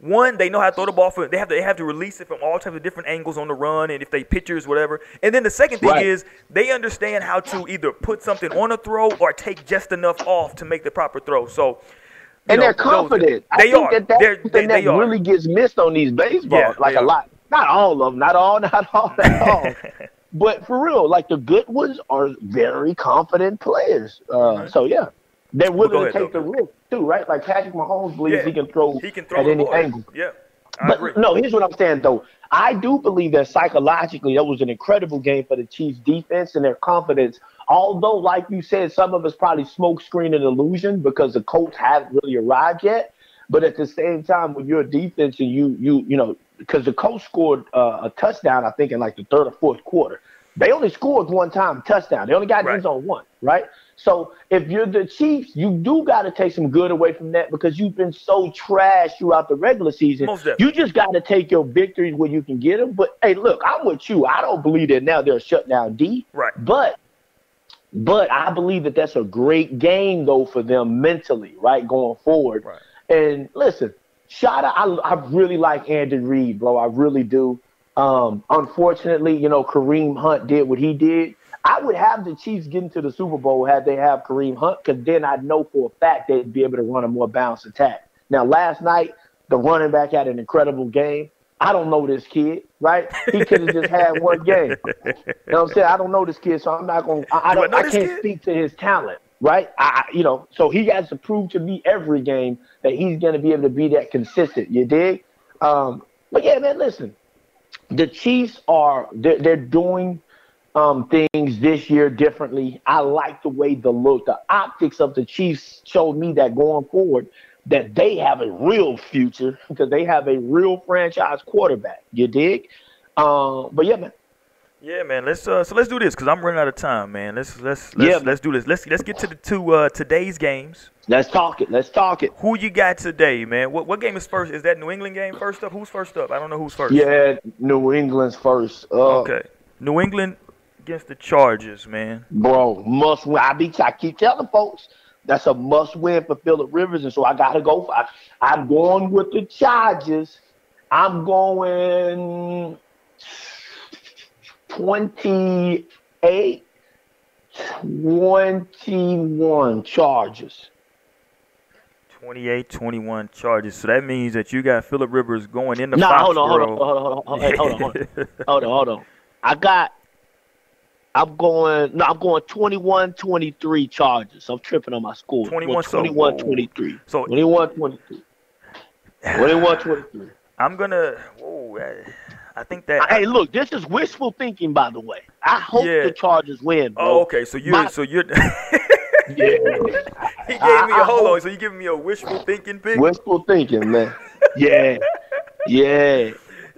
One, they know how to throw the ball for. They have to they have to release it from all types of different angles on the run, and if they pitchers, whatever. And then the second thing right. is they understand how to either put something on a throw or take just enough off to make the proper throw. So. And know, they're confident. Those, they are. That that's they, that really gets missed on these baseballs, yeah, like a lot. Not all of them, not all, not all, not all. but for real, like the good ones are very confident players. Uh, right. So yeah, they're willing well, to take though. the risk too, right? Like Patrick Mahomes believes yeah. he can throw, he can throw at any ball. angle. Yeah. I but agree. no, here's what I'm saying though. I do believe that psychologically that was an incredible game for the Chiefs defense and their confidence. Although, like you said, some of it's probably smoke screen and illusion because the Colts haven't really arrived yet. But at the same time, when you're a defense and you you you know because the Colts scored uh, a touchdown, I think in like the third or fourth quarter. They only scored one time touchdown. They only got right. on one, right? So if you're the Chiefs, you do got to take some good away from that because you've been so trash throughout the regular season. You just got to take your victories where you can get them. But hey, look, I'm with you. I don't believe that now they're shut down D. Right. But but I believe that that's a great game though for them mentally, right, going forward. Right. And listen, shout out. I, I really like Andy Reid, bro. I really do. Um, unfortunately, you know, Kareem Hunt did what he did. I would have the Chiefs get into the Super Bowl had they have Kareem Hunt, because then I know for a fact they'd be able to run a more balanced attack. Now, last night, the running back had an incredible game. I don't know this kid, right? He could have just had one game. You know what I'm saying? I don't know this kid, so I'm not going. to I don't. I, can't kid? speak to his talent, right? I, you know, so he has to prove to me every game that he's going to be able to be that consistent. You dig? Um, but yeah, man, listen, the Chiefs are they're, they're doing um, things this year differently. I like the way the look, the optics of the Chiefs showed me that going forward that they have a real future because they have a real franchise quarterback. You dig? Uh, but yeah, man. Yeah, man. Let's uh, so let's do this because I'm running out of time, man. Let's let's let's, yeah, let's do this. Let's let's get to the two uh, today's games. Let's talk it. Let's talk it. Who you got today, man? What what game is first? Is that New England game first up? Who's first up? I don't know who's first. Yeah, New England's first. Uh, okay, New England against the Chargers, man. Bro, must win. I be I keep telling folks that's a must win for Philip Rivers, and so I got to go. For, I, I'm going with the Chargers. I'm going 28 21 Chargers. 28 21 Chargers. So that means that you got Philip Rivers going in the no, hold on, hold on, hold on, hold on, hold on, hold on, hold on, hold on. I got I'm going no, I'm going 21 23 Chargers. I'm tripping on my school. 21 21 so, 23. So 21 23. 21 23. I'm going to I think that Hey, look, this is wishful thinking by the way. I hope yeah. the Chargers win. Bro. Oh, okay. So you my, so you're yeah. he gave me a hold on. So you giving me a wishful thinking pick? Wishful thinking, man. yeah. Yeah.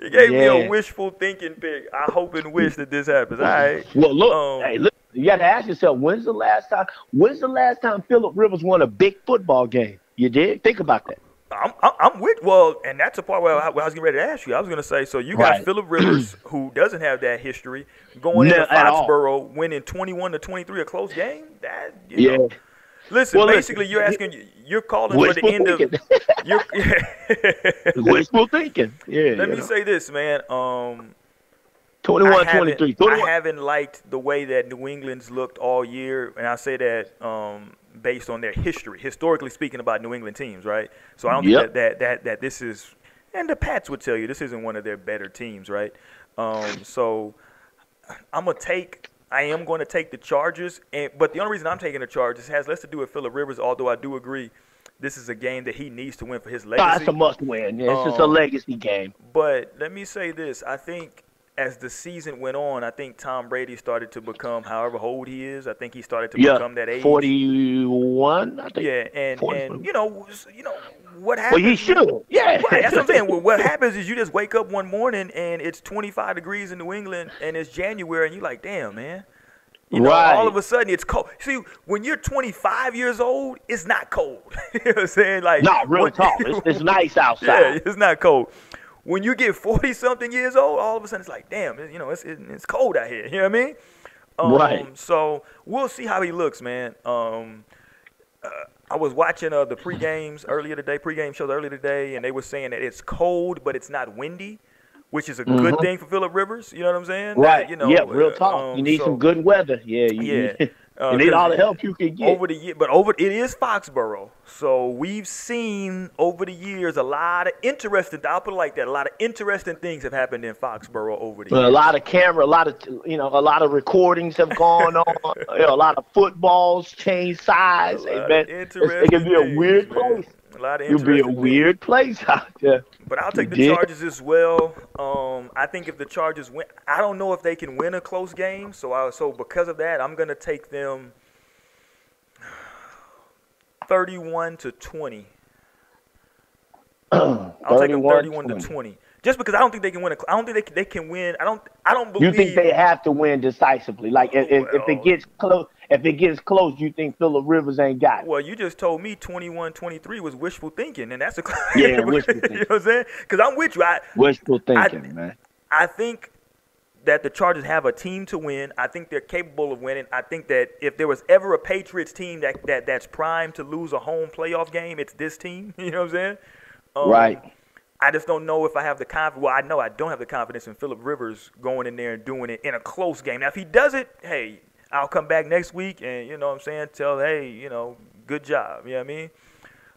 He gave yeah. me a wishful thinking pick. I hope and wish that this happens. All right. Well, look, um, hey, look, you got to ask yourself, when's the last time? When's the last time Philip Rivers won a big football game? You did. Think about that. I'm, I'm with well, and that's a part where I, where I was getting ready to ask you. I was going to say, so you got right. Philip Rivers, who doesn't have that history, going no, into Foxborough, winning 21 to 23, a close game. That yeah. Know, Listen, well, basically, listen, you're asking, you're calling for the end thinking. of. You're, yeah. wishful thinking. Yeah. Let me know. say this, man. Um, 21 23. 21. I haven't liked the way that New England's looked all year, and I say that um, based on their history, historically speaking, about New England teams, right? So I don't yep. think that, that, that, that this is, and the Pats would tell you this isn't one of their better teams, right? Um, so I'm going to take I am going to take the Chargers, and but the only reason I'm taking the Chargers has less to do with Philip Rivers. Although I do agree, this is a game that he needs to win for his legacy. That's a must win. Yeah, it's um, just a um, legacy game. But let me say this: I think as the season went on, I think Tom Brady started to become, however old he is, I think he started to yeah, become that age. Forty-one, I think. Yeah, and and you know, you know what happens? Well, he should. Yeah, right, that's what I'm saying. Well, what happens is you just wake up one morning and it's 25 degrees in New England and it's January and you're like, damn, man. You know, right. all of a sudden it's cold. See, when you're 25 years old, it's not cold. you know what I'm saying? Like, not real talk. It's, it's nice outside. Yeah, it's not cold. When you get 40 something years old, all of a sudden it's like, damn, you know, it's it's cold out here. You know what I mean? Um, right. So we'll see how he looks, man. Um, uh, I was watching uh, the pre games earlier today, pre game shows earlier today, and they were saying that it's cold, but it's not windy which is a mm-hmm. good thing for Philip Rivers. You know what I'm saying? Right. you know, yeah, real talk. Um, you need so, some good weather. Yeah. You, yeah. Uh, you need all the help you can get over the year, but over it is Foxborough, so we've seen over the years a lot of interesting. I'll put it like that: a lot of interesting things have happened in Foxborough over the years. A lot of camera, a lot of you know, a lot of recordings have gone on. you know, a lot of footballs change size. Hey, man, it can be a weird place. A lot of It'll be a weird place out there. But I'll take the Chargers as well. Um, I think if the Chargers win, I don't know if they can win a close game. So I, so because of that, I'm gonna take them 31 to 20. I'll take them 31 to 20. Just because I don't think they can win. A, I don't think they can, they can win. I don't. I don't believe. You think they have to win decisively? Like if, well, if it gets close, if it gets close, you think Philip Rivers ain't got it? Well, you just told me 21-23 was wishful thinking, and that's a yeah, wishful thinking. you know what I'm saying? Because I'm with you. I, wishful thinking, I, man. I think that the Chargers have a team to win. I think they're capable of winning. I think that if there was ever a Patriots team that, that that's primed to lose a home playoff game, it's this team. You know what I'm saying? Um, right. I just don't know if I have the confidence. Well, I know I don't have the confidence in Philip Rivers going in there and doing it in a close game. Now, if he does it, hey, I'll come back next week and you know what I'm saying, tell hey, you know, good job. You know what I mean?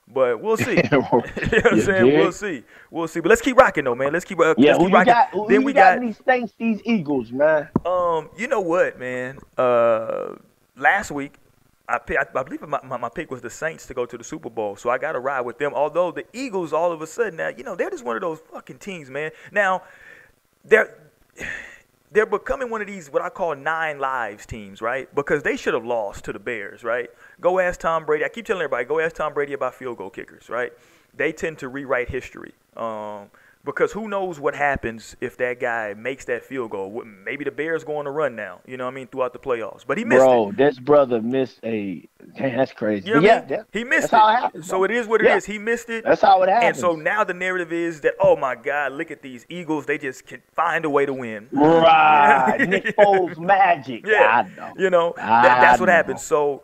But we'll see. you know what I'm saying? Did. We'll see. We'll see. But let's keep rocking though, man. Let's keep uh, yeah, let's keep rocking. Got, who then we got, got these Saints, these Eagles, man. Um, you know what, man? Uh, last week I, pick, I, I believe my, my, my, pick was the Saints to go to the Super Bowl, so I got to ride with them. Although the Eagles, all of a sudden, now you know they're just one of those fucking teams, man. Now they're they're becoming one of these what I call nine lives teams, right? Because they should have lost to the Bears, right? Go ask Tom Brady. I keep telling everybody, go ask Tom Brady about field goal kickers, right? They tend to rewrite history. Um, because who knows what happens if that guy makes that field goal? Maybe the Bears going to run now. You know what I mean throughout the playoffs, but he missed it. Bro, it. this brother missed a. Damn, that's crazy. You know yeah, yeah, he missed that's it. How it happens, so it is what it yeah. is. He missed it. That's how it happens. And so now the narrative is that oh my God, look at these Eagles. They just can find a way to win. Right, Nick Foles magic. Yeah, know. you know that, that's what happens. So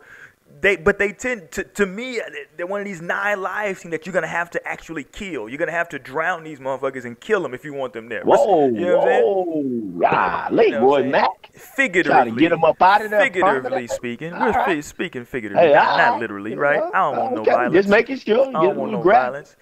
they but they tend to to me they're one of these nine lives that you're gonna have to actually kill. You're gonna have to drown these motherfuckers and kill them if you want them there. Whoa, you know whoa, ah, late you know boy, Mac. Figuratively, to get them up out of there. Figuratively speaking, we're right. speaking figuratively, hey, not, not, literally, right? I don't want okay. no violence. Just making sure. I don't want no grab. violence.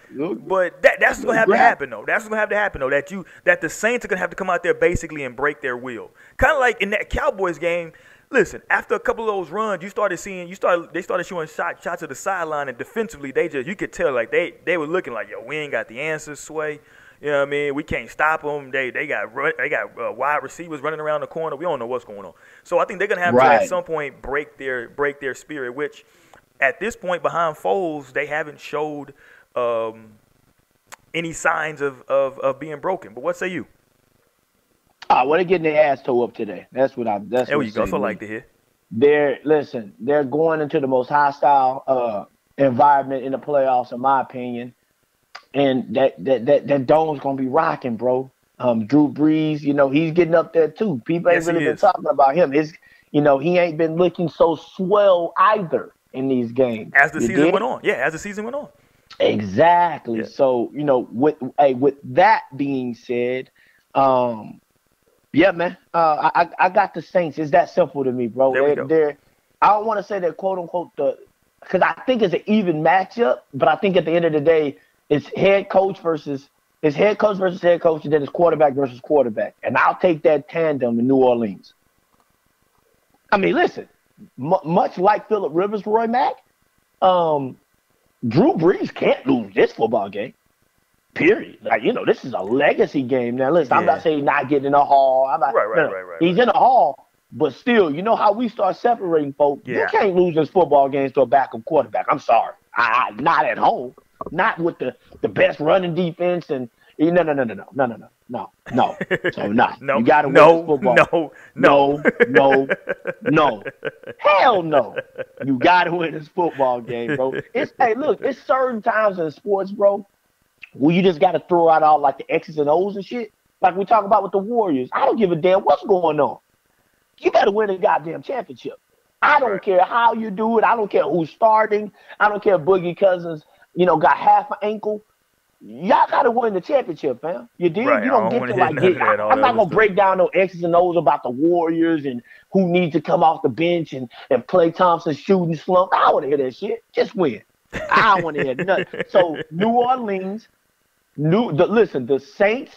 But that that's gonna have grab. to happen though. That's gonna have to happen though. That you that the Saints are gonna have to come out there basically and break their will. Kind of like in that Cowboys game Listen, after a couple of those runs, you started seeing you started they started showing shot shots to the sideline and defensively they just you could tell like they they were looking like yo we ain't got the answers sway. You know what I mean? We can't stop them. They they got they got uh, wide receivers running around the corner. We don't know what's going on. So I think they're gonna have right. to at some point break their break their spirit. Which at this point behind Foles they haven't showed um, any signs of, of of being broken. But what say you? Ah, well, they're getting their ass toe up today. That's what I'm. That's there you go. So like to hear. They're listen. They're going into the most hostile uh, environment in the playoffs, in my opinion. And that that that that dome's gonna be rocking, bro. Um, Drew Brees, you know, he's getting up there too. People ain't yes, really been is. talking about him. His, you know, he ain't been looking so swell either in these games. As the you season did? went on, yeah, as the season went on. Exactly. Yeah. So you know, with hey, with that being said, um, yeah, man. Uh, I I got the Saints. It's that simple to me, bro. There we they're, go. they're I don't want to say they're quote unquote the because I think it's an even matchup, but I think at the end of the day, it's head coach versus it's head coach versus head coach, and then it's quarterback versus quarterback. And I'll take that tandem in New Orleans. I mean, listen, m- much like Philip Rivers, Roy Mack, um, Drew Brees can't lose this football game. Period. Like you know, this is a legacy game. Now, listen, yeah. I'm not saying not getting in a hall. I'm not, right, right, no, right, right. He's right. in a hall, but still, you know how we start separating folks. Yeah. You can't lose this football games to a backup quarterback. I'm sorry, I, not at home. Not with the the best running defense and no no no no no no no no no no. So not. no. You got to no, win this football. No. No. No. No. No. Hell no. You got to win this football game, bro. It's hey, look. It's certain times in sports, bro well, you just got to throw out all like the X's and O's and shit, like we talk about with the Warriors. I don't give a damn what's going on. You got to win a goddamn championship. I don't care how you do it. I don't care who's starting. I don't care if Boogie Cousins, you know, got half an ankle. Y'all got to win the championship, fam. You did. Right. You don't, don't get to like get. I, am not gonna break down no X's and O's about the Warriors and who needs to come off the bench and if Klay Thompson shooting slump. I want to hear that shit. Just win. I want to hear nothing. So New Orleans New, the, listen, the Saints,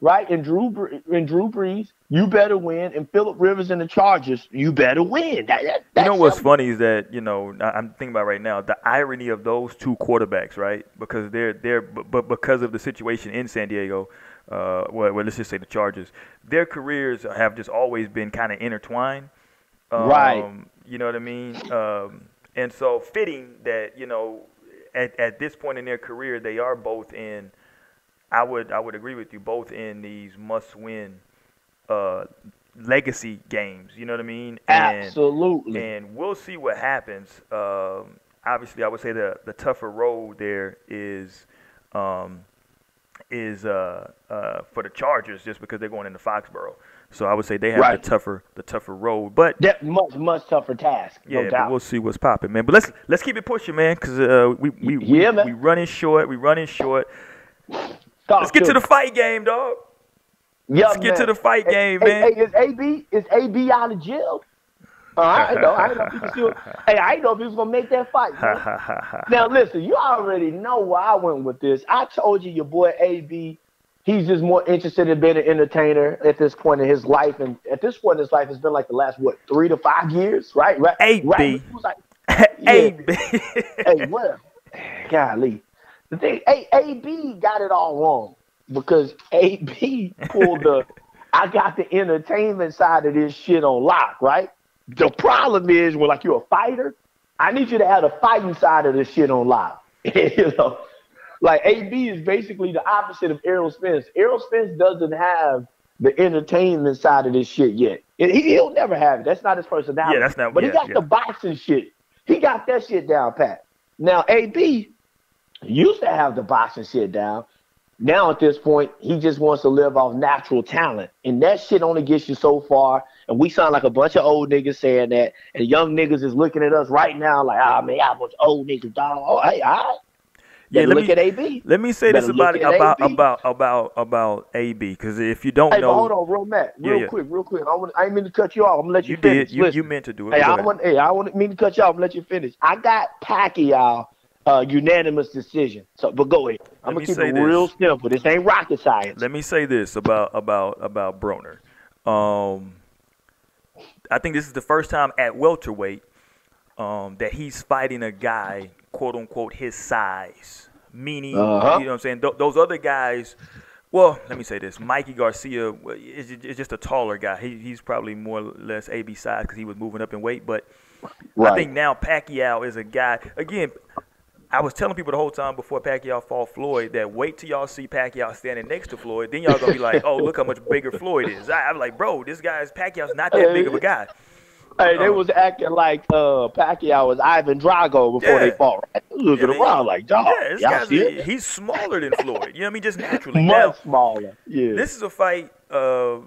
right, and Drew and Drew Brees, you better win, and Philip Rivers and the Chargers, you better win. That, that, you know what's funny is that you know I'm thinking about right now the irony of those two quarterbacks, right? Because they're they're but because of the situation in San Diego, uh, well, well, let's just say the Chargers, their careers have just always been kind of intertwined. Um, right. You know what I mean? Um, and so fitting that you know at, at this point in their career, they are both in. I would I would agree with you both in these must win uh, legacy games. You know what I mean? And, Absolutely. And we'll see what happens. Um, obviously, I would say the the tougher road there is um, is uh, uh, for the Chargers just because they're going into Foxborough. So I would say they have right. the tougher the tougher road, but that much much tougher task. Yeah, no we'll see what's popping, man. But let's let's keep it pushing, man, because uh, we we yeah, we, we running short. We running short. Let's get to the fight game, dog. Yeah, let's man. get to the fight game, man. Hey, is AB is AB out of jail? Uh, I know. I know. If still, hey, I know if he was gonna make that fight. now listen, you already know where I went with this. I told you your boy AB he's just more interested in being an entertainer at this point in his life. And at this point in his life, it's been like the last what three to five years, right? Right. AB. Right. Like, yeah. AB. hey, what? Golly, the thing, A, AB got it all wrong because AB pulled the. I got the entertainment side of this shit on lock, right? The problem is when like you're a fighter, I need you to have the fighting side of this shit on lock. you know, like AB is basically the opposite of Errol Spence. Errol Spence doesn't have the entertainment side of this shit yet. He, will never have it. That's not his personality. Yeah, that's not. But yeah, he got yeah. the boxing shit. He got that shit down pat. Now AB used to have the boxing shit down. Now at this point, he just wants to live off natural talent, and that shit only gets you so far. And we sound like a bunch of old niggas saying that, and young niggas is looking at us right now like, ah, oh, man, I was old niggas, dog. Oh, hey, all right. Yeah, let look me, at AB. Let me say this about about, about about about AB because if you don't hey, know, hold on, real Matt, real yeah, yeah. quick, real quick. I want I ain't mean to cut you off. I'm gonna let you, you finish. Did. You, you meant to do it. Hey, I want hey, I want mean to cut you off. I'm gonna let you finish. I got Pacquiao uh, unanimous decision. So, but go ahead. I'm let gonna keep it this. real simple. This ain't rocket science. Let me say this about about about Broner. Um, I think this is the first time at welterweight um, that he's fighting a guy, quote unquote, his size meaning uh-huh. you know what I'm saying. Th- those other guys. Well, let me say this: Mikey Garcia is, is just a taller guy. He, he's probably more or less AB size because he was moving up in weight. But right. I think now Pacquiao is a guy. Again, I was telling people the whole time before Pacquiao fought Floyd that wait till y'all see Pacquiao standing next to Floyd. Then y'all gonna be like, oh, look how much bigger Floyd is. I, am like, bro, this guy's Pacquiao's not that big of a guy. Hey, they um, was acting like uh, Pacquiao was Ivan Drago before yeah. they fought. Right? Looking yeah, around like, dog. Yeah, this guy's, a, he's smaller than Floyd. You know what I mean? Just naturally. Much now, smaller. Yeah. This is a fight uh,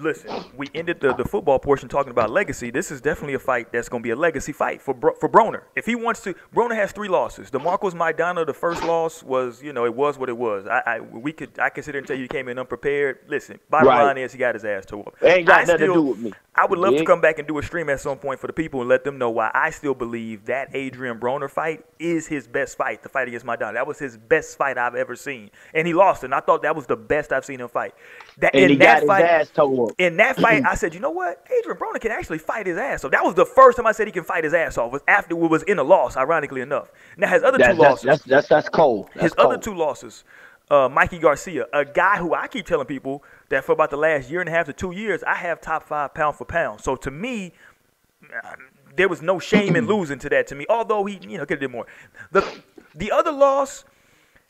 listen, we ended the, the football portion talking about legacy. This is definitely a fight that's going to be a legacy fight for for Broner. If he wants to, Broner has three losses. The Marcos Maidana, the first loss was, you know, it was what it was. I, I we could I consider and tell you he came in unprepared. Listen, bottom right. line is he got his ass tore up. ain't got I nothing still, to do with me. I would love to come back and do a stream at some point for the people and let them know why I still believe that Adrien Broner fight is his best fight. The fight against Maidana, that was his best fight I've ever seen, and he lost. And I thought that was the best I've seen him fight. That and in that fight, in that fight, I said, you know what? Adrien Broner can actually fight his ass off. That was the first time I said he can fight his ass off. Was after it was in a loss, ironically enough. Now his other that's, two losses. That's that's that's cold. That's his cold. other two losses. Uh, Mikey Garcia, a guy who I keep telling people that for about the last year and a half to two years, I have top five pound for pound. So to me, there was no shame in losing to that. To me, although he, you know, could have did more. The the other loss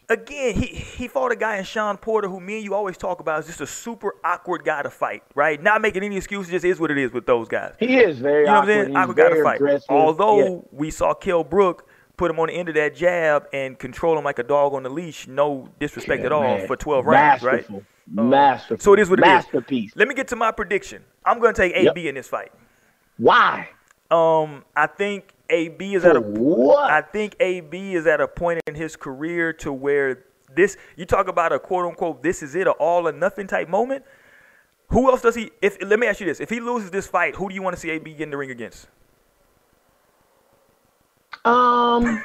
again, he he fought a guy in Shawn Porter who me and you always talk about is just a super awkward guy to fight, right? Not making any excuses, just is what it is with those guys. He is very you know awkward. What I'm saying? awkward guy to fight. Aggressive. Although yeah. we saw Kell Brook put him on the end of that jab and control him like a dog on the leash, no disrespect yeah, at all man. for 12 rounds, right? Uh, Masterful. So it is what it Masterpiece. is. Masterpiece. Let me get to my prediction. I'm going to take AB yep. in this fight. Why? Um, I think AB is at a what? I think AB is at a point in his career to where this you talk about a quote unquote this is it, a all or nothing type moment. Who else does he? If let me ask you this: If he loses this fight, who do you want to see AB get in the ring against? Um,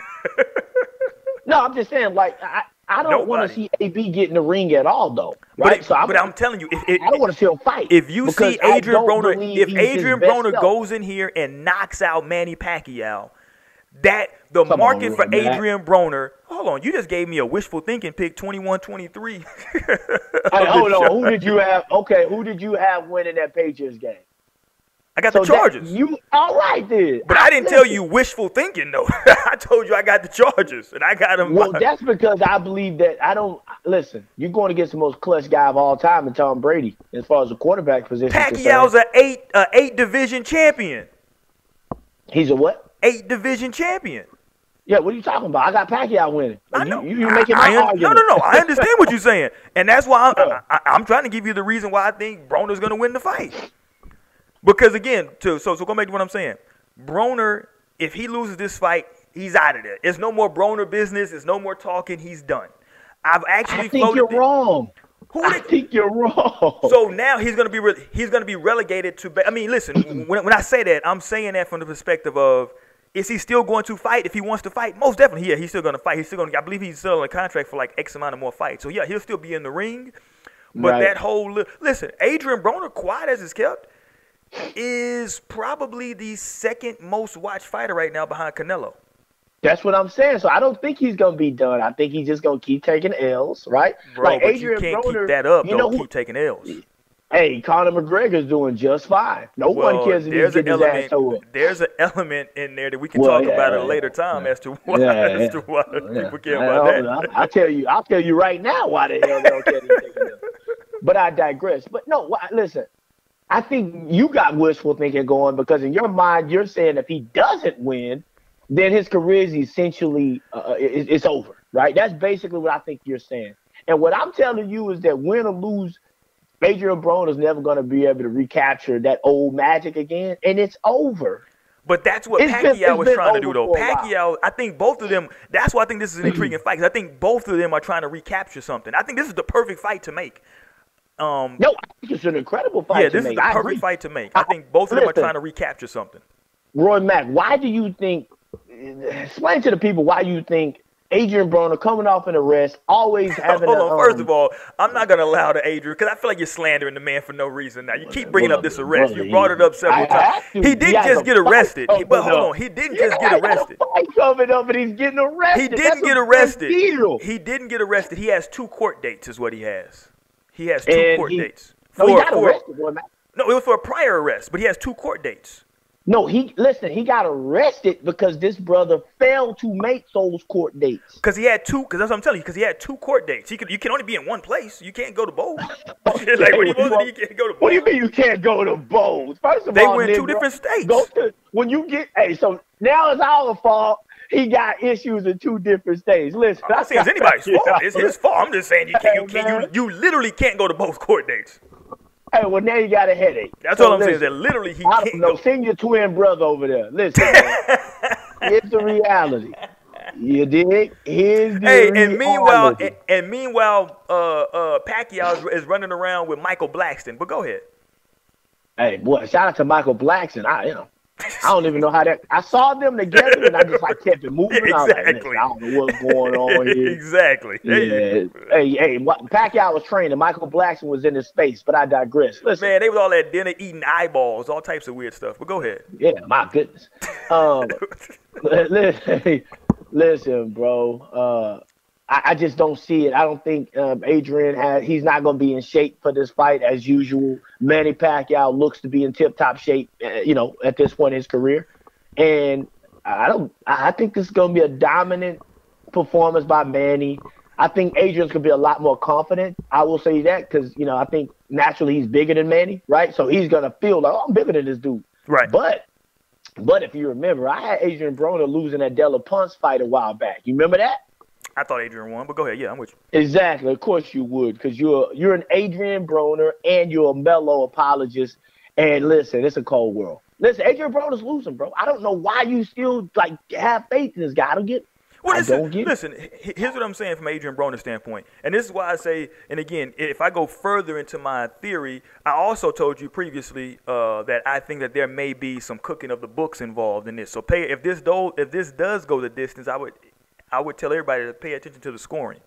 no, I'm just saying, like I, I don't want to see AB get in the ring at all, though. Right? But, so I'm, but I'm telling you, if, I don't want to see him fight. If you see Adrien Broner, if Adrien Broner goes in here and knocks out Manny Pacquiao, that the Come market on, for Adrien Broner. Hold on, you just gave me a wishful thinking pick 21-23. hey, hold on, who did you have? Okay, who did you have winning that Patriots game? I got so the Chargers. You all right then? But I, I didn't listen. tell you wishful thinking though. I told you I got the Chargers, and I got them. Well, that's because I believe that I don't listen. You're going to get the most clutch guy of all time in Tom Brady, as far as the quarterback position. Pacquiao's an eight uh, eight division champion. He's a what? Eight division champion. Yeah, what are you talking about? I got Pacquiao winning. I know. You, you, are making my I, argument. No, no, no. I understand what you're saying, and that's why I'm, I, am trying to give you the reason why I think Broner's going to win the fight. Because again, to, so so go back to what I'm saying. Broner, if he loses this fight, he's out of there. It's no more Broner business. It's no more talking. He's done. I've actually I think you're wrong. Who I think you're wrong. So now he's gonna be re- he's gonna be relegated to. I mean, listen. when, when I say that, I'm saying that from the perspective of is he still going to fight if he wants to fight? Most definitely, yeah, he's still going to fight. He's still going to. I believe he's still on a contract for like X amount of more fights. So yeah, he'll still be in the ring. But right. that whole listen, Adrien Broner, quiet as it's kept, is probably the second most watched fighter right now behind Canelo. That's what I'm saying. So I don't think he's gonna be done. I think he's just gonna keep taking L's, right? Bro, like Adrien you can't Broner, keep that up. You know, keep taking L's. Hey, Conor McGregor's doing just fine. No well, one cares if he's getting his ass. There's an element in there that we can well, talk yeah, about at a later time yeah. as to why, yeah, as to why oh, people care about that. I'll, tell you, I'll tell you right now why the hell they don't care. But I digress. But no, listen. I think you got wishful thinking going because in your mind you're saying if he doesn't win, then his career is essentially uh, it, it's over, right? That's basically what I think you're saying. And what I'm telling you is that win or lose, Adrien Broner is never going to be able to recapture that old magic again, and it's over. But that's what it's Pacquiao been, was trying to do, though. Pacquiao, I think both of them. That's why I think this is an intriguing fight. Because I think both of them are trying to recapture something. I think this is the perfect fight to make. Um, no, I think it's an incredible fight. Yeah, this is the perfect fight to make. I, I think both of them are trying to recapture something. Roy Mack, why do you think? Explain to the people why you think Adrien Broner coming off an arrest, always having. Hold a, on. Um, First of all, I'm not gonna allow the Adrien because I feel like you're slandering the man for no reason. Now you keep bringing up this arrest. You brought it up several times. He didn't just get arrested. He, but hold on, he didn't just get arrested. Coming up, and he's getting arrested. He didn't get arrested. He didn't get arrested. He has two court dates, is what he has. He has two and court he, dates. For, no, he got for, arrested. No, it was for a prior arrest, but he has two court dates. No, he listen. He got arrested because this brother failed to make those court dates. Because he had two. Because that's what I'm telling you. Because he had two court dates. He could. You can only be in one place. You can't go to both. like what, you, you, you can't go to both. What do you mean you can't go to both? First of all, they all, went two different states. Go to, when you get. Hey, so now it's our fault. He got issues in two different states. Listen, I'm not saying it's anybody's fault. It's his fault. I'm just saying you can't. You, can't, you, you literally can't go to both court dates. Hey, well now you got a headache. That's so all I'm listen, saying. That literally he I can't. No, send your twin brother over there. Listen, it's the reality. You dig? Here's the hey, and meanwhile, and, and, meanwhile, uh, uh, Pacquiao is, is running around with Michael Blackson. But go ahead. Hey, boy, shout out to Michael Blackson. I, you know, I don't even know how that. I saw them together, and I just like kept it moving. Exactly. I, like, I don't know what's going on here. exactly. Yeah. Hey, hey, what, Pacquiao was training. Michael Blackson was in his space, but I digress. Listen, man, they was all at dinner eating eyeballs, all types of weird stuff. But go ahead. Yeah, my goodness. Um, listen, listen, bro. Uh, I, I, just don't see it. I don't think um, Adrien has. He's not going to be in shape for this fight as usual. Manny Pacquiao looks to be in tip-top shape. Uh, you know, at this point in his career, and I don't. I think this is going to be a dominant performance by Manny. I think Adrien's going to be a lot more confident. I will say that because you know I think naturally he's bigger than Manny, right? So he's going to feel like oh, I'm bigger than this dude, right? But but if you remember, I had Adrien Broner losing that Della Ponce fight a while back. You remember that? I thought Adrien won, but go ahead. Yeah, I'm with you. Exactly. Of course you would, because you're you're an Adrien Broner and you're a Melo apologist. And listen, it's a cold world. Listen, Adrien Broner's losing, bro. I don't know why you still like have faith in this guy. I don't get. Well, listen, I don't get listen. Here's what I'm saying from Adrien Broner's standpoint, and this is why I say, and again, if I go further into my theory, I also told you previously uh, that I think that there may be some cooking of the books involved in this. So, pay if this do if this does go the distance, I would I would tell everybody to pay attention to the scoring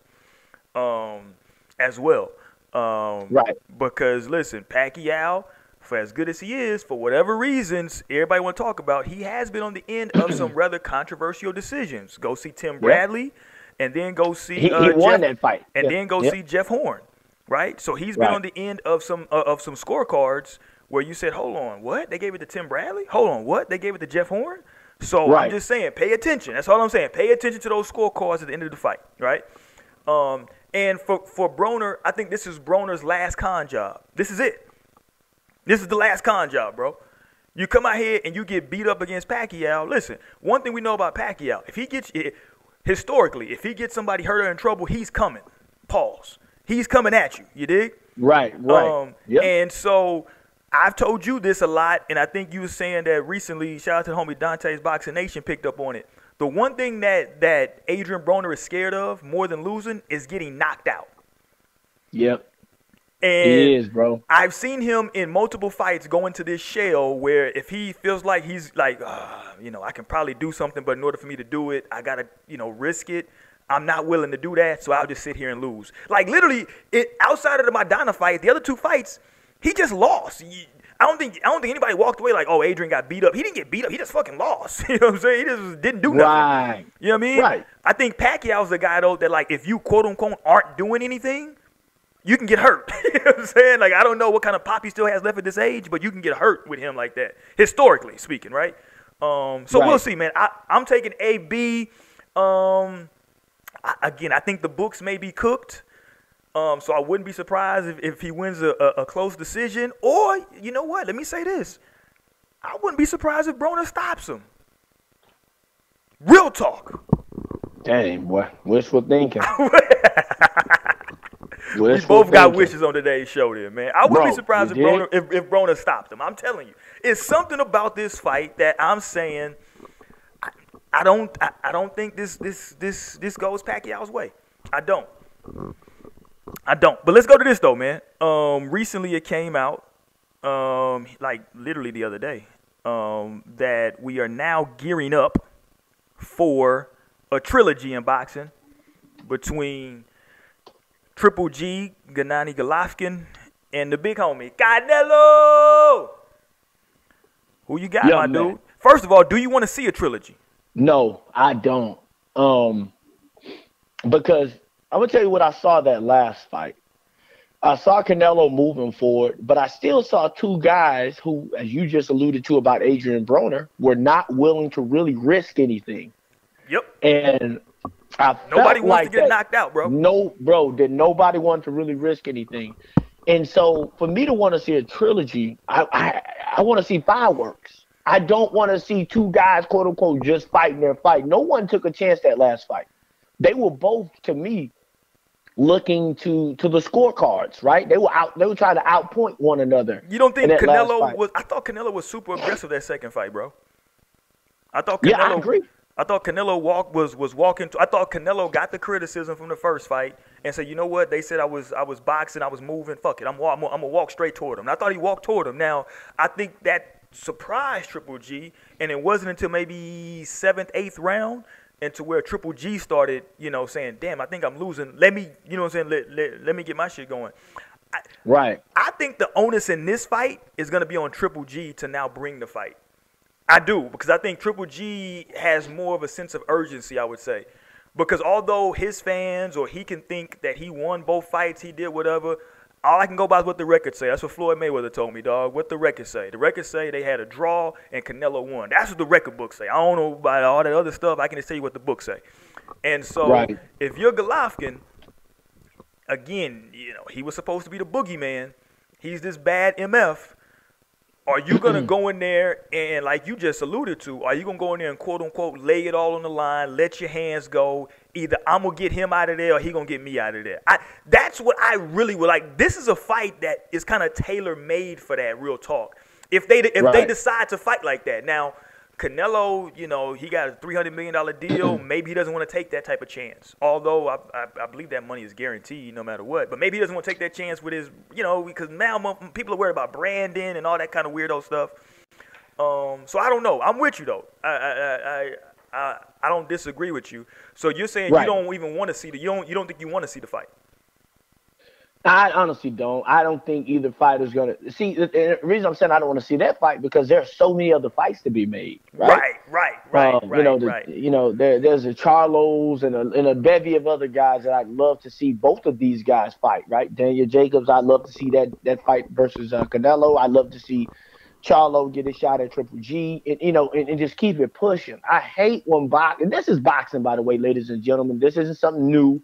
um, as well. Um, right. Because listen, Pacquiao, for as good as he is, for whatever reasons everybody want to talk about, he has been on the end of some rather controversial decisions. Go see Tim Bradley, yep. and then go see he, uh, he won Jeff, that fight, and yep. then go yep. see Jeff Horn. Right. So he's been right. on the end of some uh, of some scorecards where you said, "Hold on, what? They gave it to Tim Bradley? Hold on, what? They gave it to Jeff Horn?" So Right. I'm just saying, pay attention. That's all I'm saying. Pay attention to those scorecards at the end of the fight, right? Um, and for for Broner, I think this is Broner's last con job. This is it. This is the last con job, bro. You come out here and you get beat up against Pacquiao. Listen, one thing we know about Pacquiao, if he gets historically, if he gets somebody hurt or in trouble, he's coming. Pause. He's coming at you. You dig? Right, right. Um, Yep. And so I've told you this a lot, and I think you were saying that recently. Shout out to the homie Dante's Boxing Nation picked up on it. The one thing that that Adrien Broner is scared of more than losing is getting knocked out. yep. And It is, bro. I've seen him in multiple fights go into this shell where if he feels like he's like, "Ah, you know, I can probably do something, but in order for me to do it, I gotta, you know, risk it. I'm not willing to do that, so I'll just sit here and lose. Like literally, it outside of the Maidana fight, the other two fights, he just lost. I don't think I don't think anybody walked away like, oh, Adrien got beat up. He didn't get beat up. He just fucking lost. You know what I'm saying? He just didn't do nothing. Right. You know what I mean? Right. I think Pacquiao's the guy though that like if you quote unquote aren't doing anything, you can get hurt. you know what I'm saying? Like I don't know what kind of pop he still has left at this age, but you can get hurt with him like that. Historically speaking, right? Um, so we'll see, man. I, I'm taking A B. Um, I, again, I think the books may be cooked. Um, so I wouldn't be surprised if, if he wins a, a, a close decision. Or you know what? Let me say this: I wouldn't be surprised if Broner stops him. Real talk. Dang, boy. Wishful thinking. We Wishful both got wishes on today's show, there, man. I wouldn't be surprised if Broner, if, if Broner stopped him. I'm telling you, it's something about this fight that I'm saying. I, I don't, I, I don't think this, this, this, this goes Pacquiao's way. I don't. I don't. But let's go to this though, man. Um, recently it came out, um, like literally the other day, um, that we are now gearing up for a trilogy in boxing between Triple G, Gennady Golovkin, and the big homie Canelo. Who you got, my man. dude? First of all, do you want to see a trilogy? No, I don't. Um, because I'm gonna tell you what I saw that last fight. I saw Canelo moving forward, but I still saw two guys who, as you just alluded to about Adrien Broner, were not willing to really risk anything. Yep. And I Nobody wants like to get knocked out, bro. No, bro, did nobody want to really risk anything. And so for me to want to see a trilogy, I I, I want to see fireworks. I don't want to see two guys, quote unquote, just fighting their fight. No one took a chance that last fight. They were both, to me, looking to to the scorecards, right? They were out. They were trying to outpoint one another. You don't think in Canelo was? I thought Canelo was super aggressive that second fight, bro. I thought Yeah, Canelo. I agree. I thought Canelo walk was was walking. To, I thought Canelo got the criticism from the first fight and said, you know what? They said I was I was boxing, I was moving. Fuck it, I'm I'm, gonna- I'm gonna walk straight toward him. And I thought he walked toward him. Now I think that surprised Triple G, and it wasn't until maybe seventh, eighth round. Into where Triple G started, you know, saying, "Damn, I think I'm losing. Let me, you know, what I'm saying, let, let, let me get my shit going." I, Right. I think the onus in this fight is going to be on Triple G to now bring the fight. I do because I think Triple G has more of a sense of urgency. I would say because although his fans or he can think that he won both fights, he did whatever. All I can go by is what the records say. That's what Floyd Mayweather told me, dog. What the records say. The records say they had a draw and Canelo won. That's what the record books say. I don't know about all that other stuff. I can just tell you what the books say. And so Right. if you're Golovkin, again, you know, he was supposed to be the boogeyman. He's this bad MF. Are you gonna go in there and, like you just alluded to, are you gonna go in there and quote unquote lay it all on the line, let your hands go? Either I'm gonna get him out of there or he gonna get me out of there. I, that's what I really would like. This is a fight that is kind of tailor made for that. Real talk. If they if they decide to fight like that, now Canelo, you know, he got a three hundred million dollar deal. maybe he doesn't want to take that type of chance. Although I, I, I believe that money is guaranteed no matter what. But maybe he doesn't want to take that chance with his, you know, because now people are worried about branding and all that kind of weirdo stuff. Um, so I don't know. I'm with you though. I I I I, I don't disagree with you. So you're saying Right. you don't even want to see the you don't you don't think you want to see the fight? I honestly don't. I don't think either fighter's gonna see. The, reason I'm saying I don't want to see that fight because there are so many other fights to be made. Right, right, right, right. Um, you know, the, right. you know, there, there's a Charlos and a, and a bevy of other guys that I'd love to see both of these guys fight. Right, Daniel Jacobs, I'd love to see that that fight versus uh, Canelo. I'd love to see Charlo get a shot at Triple G, and you know, and, and just keep it pushing. I hate when box, and this is boxing, by the way, ladies and gentlemen. This isn't something new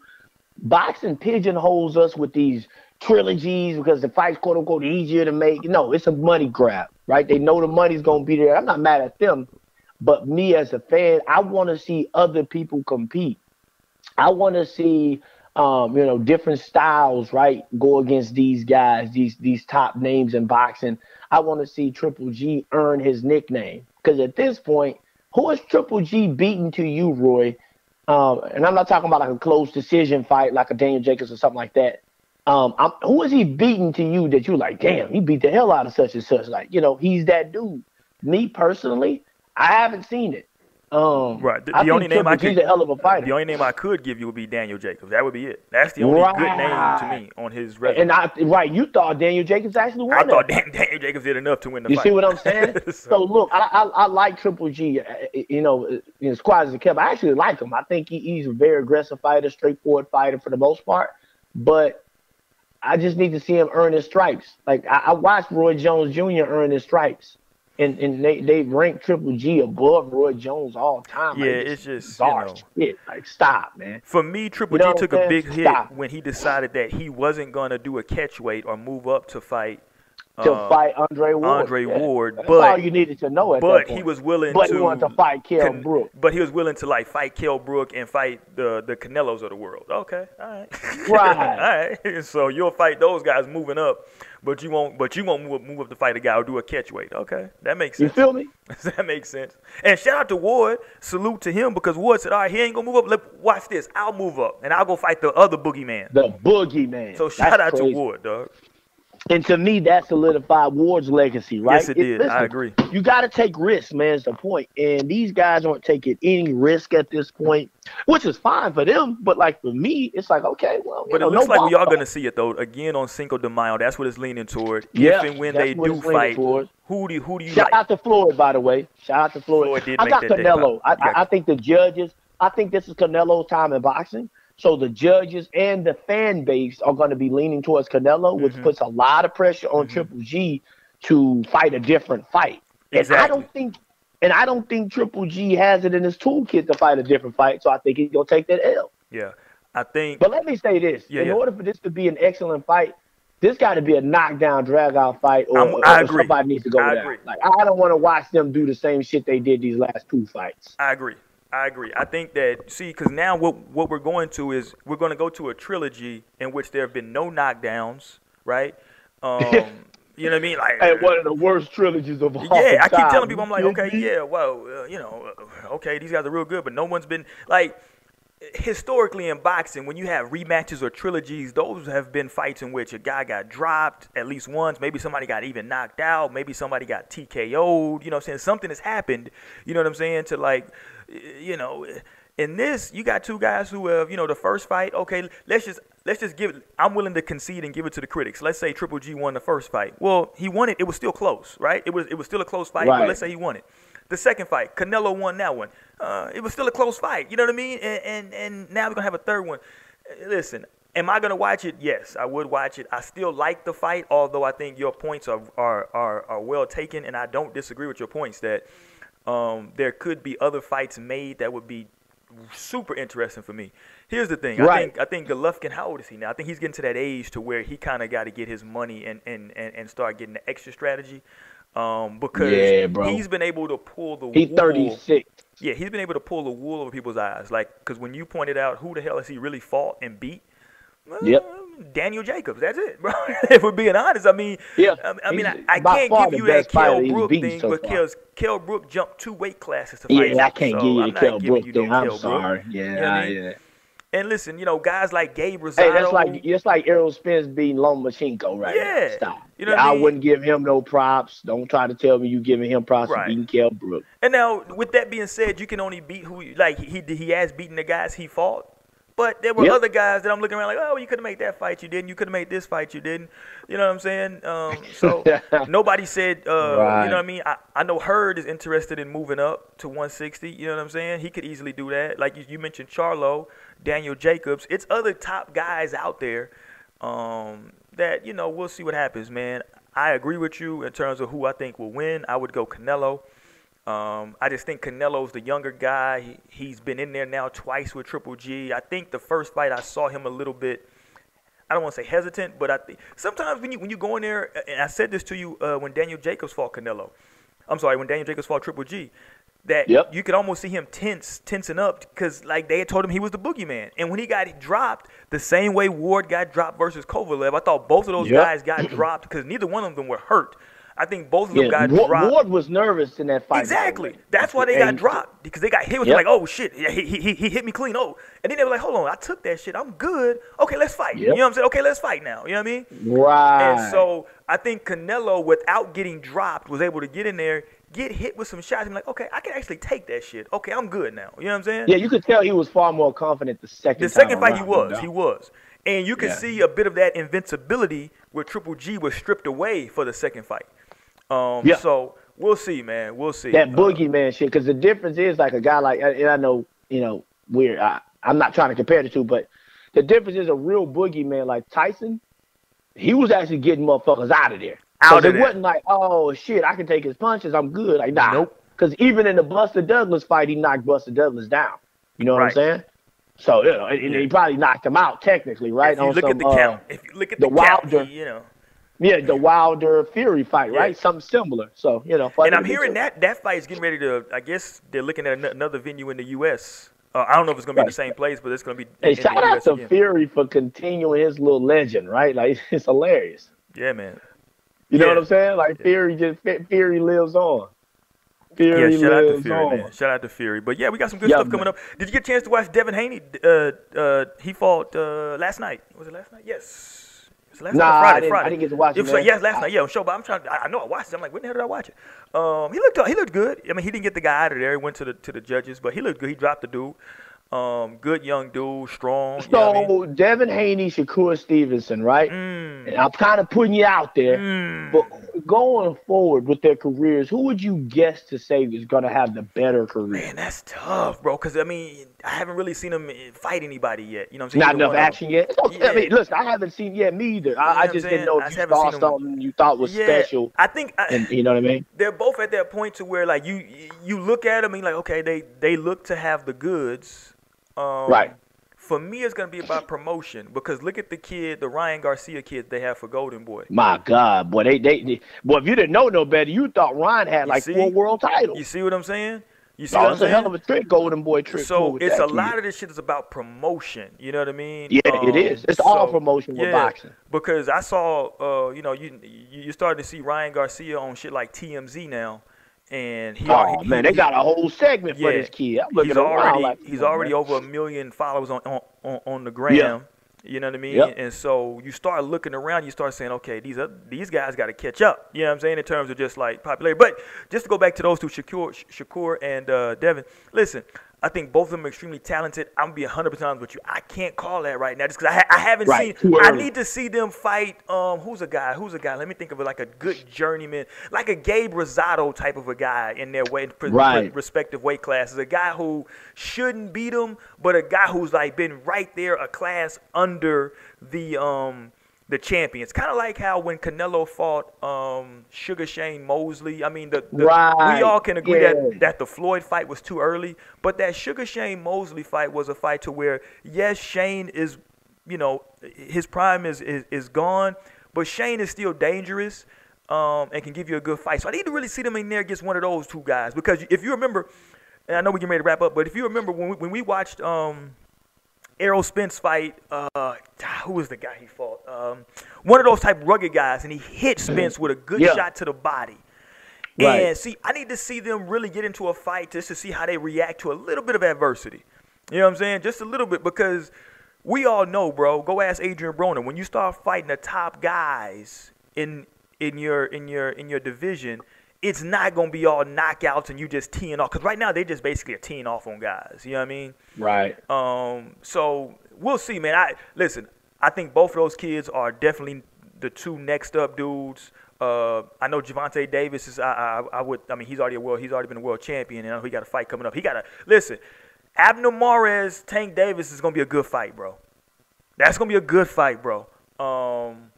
boxing pigeonholes us with these trilogies because the fight's quote unquote easier to make. No, it's a money grab, right? They know the money's gonna be there. I'm not mad at them, but me as a fan, I want to see other people compete. I want to see, um, you know, different styles, right? Go against these guys, these these top names in boxing. I want to see Triple G earn his nickname because at this point, who is Triple G beating to you, Roy? Um, and I'm not talking about like a close decision fight like a Daniel Jacobs or something like that. Um, who is he beating to you that you're like, damn, he beat the hell out of such and such? Like, you know, he's that dude. Me personally, I haven't seen it. Um, right. The, the only name I could, he's a hell of a fighter. The only name I could give you would be Daniel Jacobs. That would be it. That's the only right. good name to me on his resume. And I, right, you thought Daniel Jacobs actually won. I thought Dan, Daniel Jacobs did enough to win the you fight. You see what I'm saying? so, so, look, I, I, I, like Triple G. Uh, you know, you know, squad as a kept. I actually like him. I think he, he's a very aggressive fighter, straightforward fighter for the most part. But I just need to see him earn his stripes. Like I, I watched Roy Jones Jr. earn his stripes and and they they rank Triple G above Roy Jones all time. Yeah, like, it's just bizarre you know, shit. Like stop, man. For me, Triple You know G took a big saying? hit when he decided that he wasn't gonna do a catch weight or move up to fight To uh, fight Andre Ward. Andre Ward, That's but- all you needed to know at But he was willing But to. he wanted to fight Kell con- Brook. But he was willing to like fight Kell Brook and fight the the Canelos of the world. Okay, all right, Right. all right. So you'll fight those guys moving up, but you won't. But you won't move, move up to fight a guy or do a catch weight. Okay, that makes You sense. feel me? that makes sense. And shout out to Ward. Salute to him because Ward said, "All right, he ain't gonna move up. Let watch this. I'll move up and I'll go fight the other boogeyman." The boogeyman. So shout That's out crazy. to Ward, dog. And to me, that solidified Ward's legacy, right? Yes, it did. I agree. You got to take risks, man. Is the point. And these guys aren't taking any risk at this point, which is fine for them. But like for me, it's like okay, well, But know, it looks no like we are going to see it though again on Cinco de Mayo. That's what it's leaning toward. Yeah, if and when they do fight, towards. who do you, who do you Shout like? out to Floyd, by the way. Shout out to Floyd. Floyd did I make got day Canelo. Yeah. I, I think the judges. I think this is Canelo's time in boxing. So the judges and the fan base are going to be leaning towards Canelo, which Mhm. puts a lot of pressure on Mhm. Triple G to fight a different fight. And I don't think, and I don't think Triple G has it in his toolkit to fight a different fight. So I think he's gonna take that L. Yeah, I think. But let me say this: Yeah, in yeah. order for this to be an excellent fight, this got to be a knockdown, drag out fight, or, or- I or agree. somebody needs to go I down. agree. Like I don't want to watch them do the same shit they did these last two fights. I agree. I agree. I think that see, because now what what we're going to is we're going to go to a trilogy in which there have been no knockdowns, right? Um, you know what I mean? Like And one of the worst trilogies of all Yeah, I keep telling people, I'm like, okay, yeah, well, uh, you know, uh, okay, these guys are real good, but no one's been like historically in boxing when you have rematches or trilogies those have been fights in which a guy got dropped at least once maybe somebody got even knocked out maybe somebody got tko'd you know what i'm saying something has happened you know what i'm saying to like you know in this you got two guys who have you know the first fight okay let's just let's just give it i'm willing to concede and give it to the critics let's say triple g won the first fight well he won it it was still close right it was it was still a close fight but Right. let's say he won it the second fight, Canelo won that one. Uh, it was still a close fight. You know what I mean? And and, and now we're gonna have a third one. Uh, Listen, am I gonna watch it? Yes, I would watch it. I still like the fight, although I think your points are are are, are well taken, and I don't disagree with your points that um, there could be other fights made that would be super interesting for me. Here's the thing. I think I think Golovkin, how old is he now? I think he's getting to that age to where he kind of got to get his money and, and, and, and start getting the extra strategy. Um, because Yeah, he's been able to pull the He's wool. 36. Yeah, he's been able to pull the wool over people's eyes. Like, because when you pointed out who the hell has he really fought and beat? Well, Yep. Daniel Jacobs. That's it, bro. if we're being honest, I mean, Yeah, I, mean, I, I can't give you that Kell Brook thing so far. because Kell Brook jumped two weight classes to fight. Yeah, I can't so give you the Kell Brook thing. I'm Kell Brook. sorry. Yeah, You know I mean? yeah. And listen, you know, guys like Gabe Rosado. Hey, that's like it's like Errol Spence beating Lomachenko right Yeah. now. Stop. You know Yeah, I mean? wouldn't give him no props. Don't try to tell me you giving him props Right. for beating Kell Brook. And now, with that being said, you can only beat who you like. He he has beaten the guys he fought, But there were Yep. other guys that I'm looking around like, oh, you could have made that fight, you didn't. You could have made this fight, you didn't. You know what I'm saying? Um, so nobody said, uh, you know what I mean? I, I know Hurd is interested in moving up to 160. You know what I'm saying? He could easily do that. Like you, you mentioned, Charlo, Daniel Jacobs. It's other top guys out there um, that you know. We'll see what happens, man. I agree with you in terms of who I think will win. I would go Canelo. Um, I just think Canelo's the younger guy. He, he's been in there now twice with Triple G. I think the first fight I saw him a little bit. I don't want to say hesitant, but I think sometimes when you when you go in there, and I said this to you uh, when Daniel Jacobs fought Canelo. I'm sorry, when Daniel Jacobs fought Triple G, that Yep. you could almost see him tense, tensing up because like they had told him he was the boogeyman, and when he got dropped, the same way Ward got dropped versus Kovalev, I thought both of those Yep. guys got dropped because neither one of them were hurt. I think both of them Yeah, got Ward, dropped. Ward was nervous in that fight. Exactly. by the way. That's why they got dropped because they got hit with Yep. like, oh shit, yeah, he, he, he hit me clean. Oh, and then they were like, hold on, I took that shit. I'm good. Okay, let's fight. You know what I'm saying? Okay, let's fight now. You know what I mean? Right. And so I think Canelo, without getting dropped, was able to get in there, get hit with some shots, and be like, okay, I can actually take that shit. Okay, I'm good now. You know what I'm saying? yeah, you could tell he was far more confident the second. The second time fight, he around, no was. doubt. He was. And you can Yeah. see a bit of that invincibility where Triple G was stripped away for the second fight. Um, Yeah. So we'll see, man. We'll see. that Uh, boogeyman shit. Because the difference is like a guy like, and I know, you know, we're I, I'm not trying to compare the two, but the difference is a real boogeyman like Tyson. He was actually getting motherfuckers out of there. Out of it there. wasn't like, oh shit, I can take his punches. I'm good. Like nah. Nope. Because even in the Buster Douglas fight, he knocked Buster Douglas down. You know what Right. I'm saying? So you know, and, and he probably knocked him out technically, right? If you On look some, at the uh, count, if you look at the the, count, Wilder- he, you know. Yeah, the Wilder Fury fight, Yeah. right? Something similar. So you know, And I'm hearing that that fight is getting ready to. I guess they're looking at an- another venue in the U.S. Uh, I don't know if it's going to be in the same place, but it's going to be. Hey, shout the out US to again. Fury for continuing his little legend, right? Like it's hilarious. Yeah, man. You know what I'm saying? Like Fury just Fury lives on. Fury Yeah, shout out to Fury, on. man. Shout out to Fury. But yeah, we got some good Yeah, stuff coming man. up. Did you get a chance to watch Devin Haney? Uh, uh, he fought uh, last night. Was it last night? Yes. Last Nah, night or I Friday? didn't- I Friday. didn't get to watch it, It was like, yes, last night. Yeah, on show. But I'm trying. I, I know I watched it. I'm like, when the hell did I watch it? Um, he looked. He looked good. I mean, he didn't get the guy out of there. He went to the to the judges, but he looked good. He dropped the dude. Um, good young dude, strong. you know I So mean? Devin Haney, Shakur Stevenson, right? Mm, And I'm kind of putting you out there, mm. but going forward with their careers, who would you guess to say is going to have the better career? Man, that's tough, bro. Because I mean, I haven't really seen him eh, fight anybody yet. You know what I'm saying? Not Either enough them. action yet. I Yeah. mean, listen, I haven't seen yet me either. know I, I just didn't know if just you saw something you thought was Yeah, special, I think. I, and you know what I mean. they're both at that point to where like you you look at them and you're like okay they they look to have the goods um, Right. For me it's gonna be about promotion because look at the kid the Ryan Garcia kid they have for Golden Boy My God, boy, they, they, they boy, if you didn't know no better, you thought Ryan had You like see? four world titles. you see what I'm saying you see Oh, it's a hell of a trick, Golden Boy trick. so it's a that lot of this shit is about promotion you know what I mean Yeah, it is. It's all promotion with yeah, boxing. because I saw uh you know you you you starting to see Ryan Garcia on shit like TMZ now and he Oh already- man, he- they got a whole segment for this kid. I'm looking he's already like, he's on, already over a million followers on on, on, on the gram. Yeah. You know what I mean? Yep. And so you start looking around, you start saying, okay, these are, these guys got to catch up. You know what I'm saying in terms of just like popularity. But just to go back to those two, Shakur, Shakur and uh, Devin. Listen, I think both of them are extremely talented. I'm gonna be 100 percent honest with you. I can't call that right now just because I, ha- I haven't Right, seen. I need to see them fight. Um, who's a guy? Who's a guy? Let me think of it like a good journeyman, like a Gabe Rosado type of a guy in their way, Right. respective weight classes. A guy who shouldn't beat them, but a guy who's like been right there, a class under the um the champions. Kind of like how when Canelo fought um Sugar Shane Mosley. I mean, the, the Right, we all can agree yeah. that that the Floyd fight was too early, but that Sugar Shane Mosley fight was a fight to where yes, Shane is, you know, his prime is is, is gone, but Shane is still dangerous. Um, and can give you a good fight. So I need to really see them in there against one of those two guys because if you remember, and I know we get ready to wrap up, but if you remember when we, when we watched um, Errol Spence fight, uh, who was the guy he fought? Um, one of those type rugged guys, and he hit Spence with a good Yeah. shot to the body. Right. And see, I need to see them really get into a fight just to see how they react to a little bit of adversity. You know what I'm saying? Just a little bit because we all know, bro. Go ask Adrien Broner. When you start fighting the top guys in in your in your in your division, it's not gonna be all knockouts and you just teeing off. Cause right now they just basically are teeing off on guys. You know what I mean? Right. Um, so we'll see, man. I listen. I think both of those kids are definitely the two next up dudes. Uh, I know Gervonta Davis is. I, I, I would. I mean, he's already a world. He's already been a world champion, and he got a fight coming up. He got a listen. Abner Mares, Tank Davis is gonna be a good fight, bro. That's gonna be a good fight, bro. Um,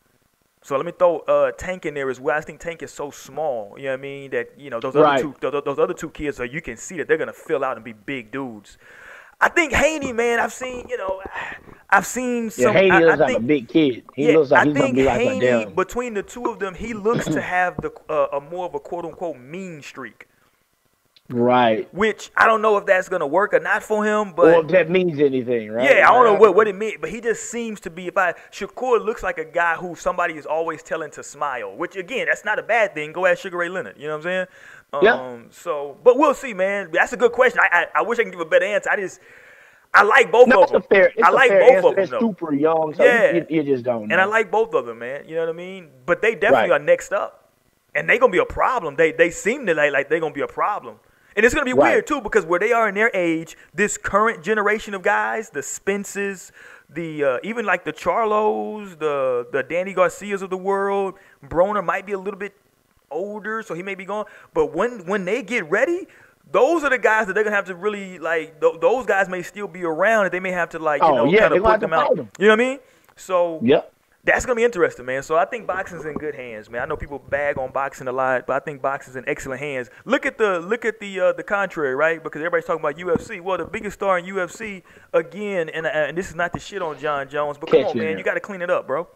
so let me throw uh, Tank in there as well. I think Tank is so small, you know what I mean, that you know those Right. other two, those, those other two kids, are you can see that they're gonna fill out and be big dudes. I think Haney, man, I've seen, you know, I've seen some. Yeah. Haney I, looks I like a big kid. He yeah, looks like I he's gonna think be like Haney, a damn. between the two of them, he looks to have the uh, a more of a quote unquote mean streak, Right. which I don't know if that's gonna work or not for him, but if that means anything, right? yeah, I don't know what, what it meant, but he just seems to be. If I Shakur looks like a guy who somebody is always telling to smile, which again, that's not a bad thing. Go ask Sugar Ray Leonard. You know what I'm saying? Um, Yeah. So, but we'll see, man. That's a good question. I, I I wish I can give a better answer. I just I like both No, of them. fair. I like both answer. of them. They're super young, so Yeah. you, you just don't. Know. And I like both of them, man. You know what I mean? But they definitely Right. are next up, and they're gonna be a problem. They they seem to like like they're gonna be a problem, and it's gonna be Right. weird too because where they are in their age, this current generation of guys, the Spences, the uh, even like the Charlos, the the Danny Garcias of the world, Broner might be a little bit older, so he may be gone. But when when they get ready. Those are the guys that they're gonna have to really like. Th- those guys may still be around, and they may have to like, you Oh, know, yeah, kind of put them out. fight 'em. You know what I mean? So Yep. That's gonna be interesting, man. So I think boxing's in good hands, man. I know people bag on boxing a lot, but I think boxing's in excellent hands. Look at the look at the uh, the contrary, right? Because everybody's talking about UFC. Well, the biggest star in UFC again, and, uh, and this is not the shit on Jon Jones, but come on, man, you got to clean it up, bro.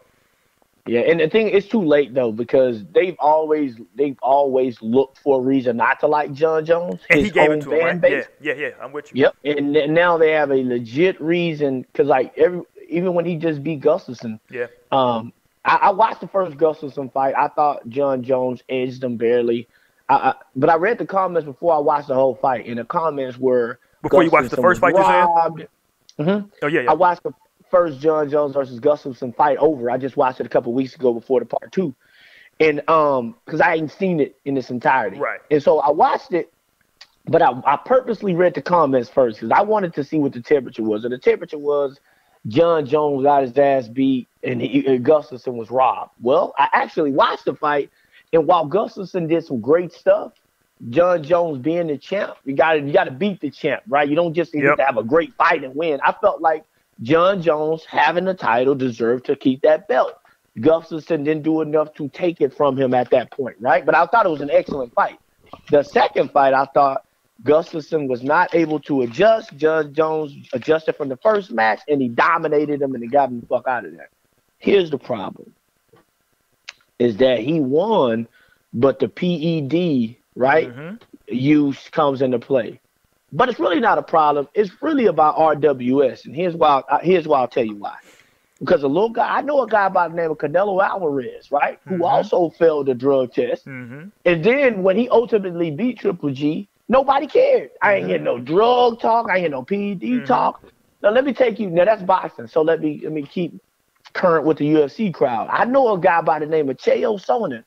Yeah, and the thing it's too late though because they've always they've always looked for a reason not to like Jon Jones. And he gave own it to him, right? base. Yeah, yeah, yeah. I'm with you. Yep. And now they have a legit reason because like every even when he just beat Gustafsson, Yeah, um, I, I watched the first Gustafsson fight. I thought Jon Jones edged him barely. I, I, but I read the comments before I watched the whole fight, and the comments were Before you watched the first fight, you said? robbed. Mhm. Oh yeah, yeah. I watched the first Jon Jones versus Gustafsson fight over. I just watched it a couple weeks ago before the part two, and um, because I hadn't seen it in its entirety, Right. And so I watched it, but I, I purposely read the comments first because I wanted to see what the temperature was, and the temperature was Jon Jones got his ass beat and, he, and Gustafsson was robbed. Well, I actually watched the fight, and while Gustafsson did some great stuff. Jon Jones being the champ, you got to you got to beat the champ, right? You don't just need Yep. to have a great fight and win. I felt like Jon Jones having the title deserved to keep that belt. Gustafsson didn't do enough to take it from him at that point, right? But I thought it was an excellent fight. The second fight, I thought Gustafsson was not able to adjust. Judge Jones adjusted from the first match, and he dominated him, and he got him the fuck out of there. Here's the problem: is that he won, but the PED, right? Mhm. use comes into play. But it's really not a problem. It's really about RWS, and here's why. uh, Here's why I'll tell you why. Because a little guy, I know a guy by the name of Canelo Alvarez, right, who Mhm. also failed the drug test, Mhm. and then when he ultimately beat Triple G, nobody cared. I ain't hear no drug talk. I ain't hear no PED Mhm. talk. Now let me take you. Now that's boxing. So let me let me keep current with the UFC crowd. I know a guy by the name of Chael Sonnen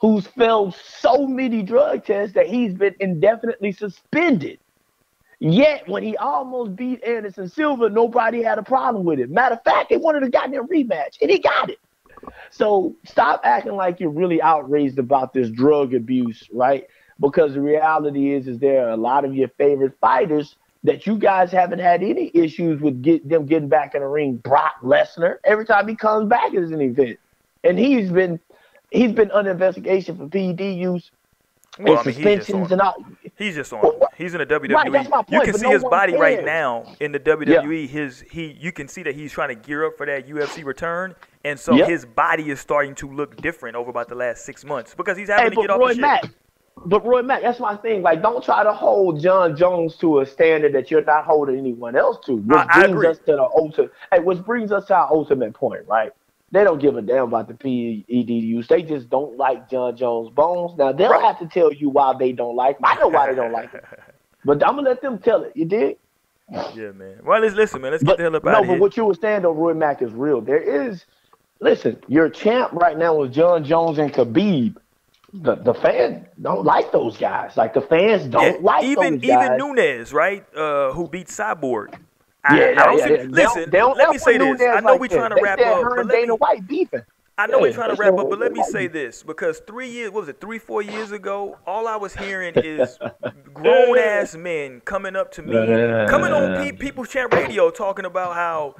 who's failed so many drug tests that he's been indefinitely suspended. Yet, when he almost beat Anderson Silva, nobody had a problem with it. Matter of fact, they wanted a goddamn rematch, and he got it. So stop acting like you're really outraged about this drug abuse, right? Because the reality is, is there are a lot of your favorite fighters that you guys haven't had any issues with get them getting back in the ring. Brock Lesnar, every time he comes back is an event, and he's been he's been under investigation for PED use Well, and I mean, he's just suspensions on. and all. He's just on. He's in the WWE. Right, that's my you can see no his body right now in the WWE. His he, you can see that he's trying to gear up for that UFC return, and so Yep. his body is starting to look different over about the last six months because he's Hey, having to get off Roy the shit. Mack, but Roy Mack, that's my thing. Like, don't try to hold Jon Jones to a standard that you're not holding anyone else to. Which I- I brings agree. us to the ultimate. Hey, which brings us to our ultimate point, right? They don't give a damn about the PED use. They just don't like Jon Jones' bones. Now they'll Right. have to tell you why they don't like him. I know why they don't like him, but I'm gonna let them tell it. You did. Yeah, man. Well, let's listen, man. Let's get the hell up no, out of here but what you were saying though, Roy Mack is real. There is, listen, your champ right now is Jon Jones and Khabib. The the fans don't like those guys. Like the fans don't Yeah, like even those guys. even Nunes, right? Uh, who beat Cyborg. I, yeah, I don't yeah, see, yeah. Listen, They don't, let me say don't this. I know Nunes we like trying to wrap They up, but Dana me, White beefing. I know we're trying to wrap up, but let me say this because three years, what was it, three, four years ago, all I was hearing is grown ass men coming up to me, coming on Pe- People's Chat Radio talking about how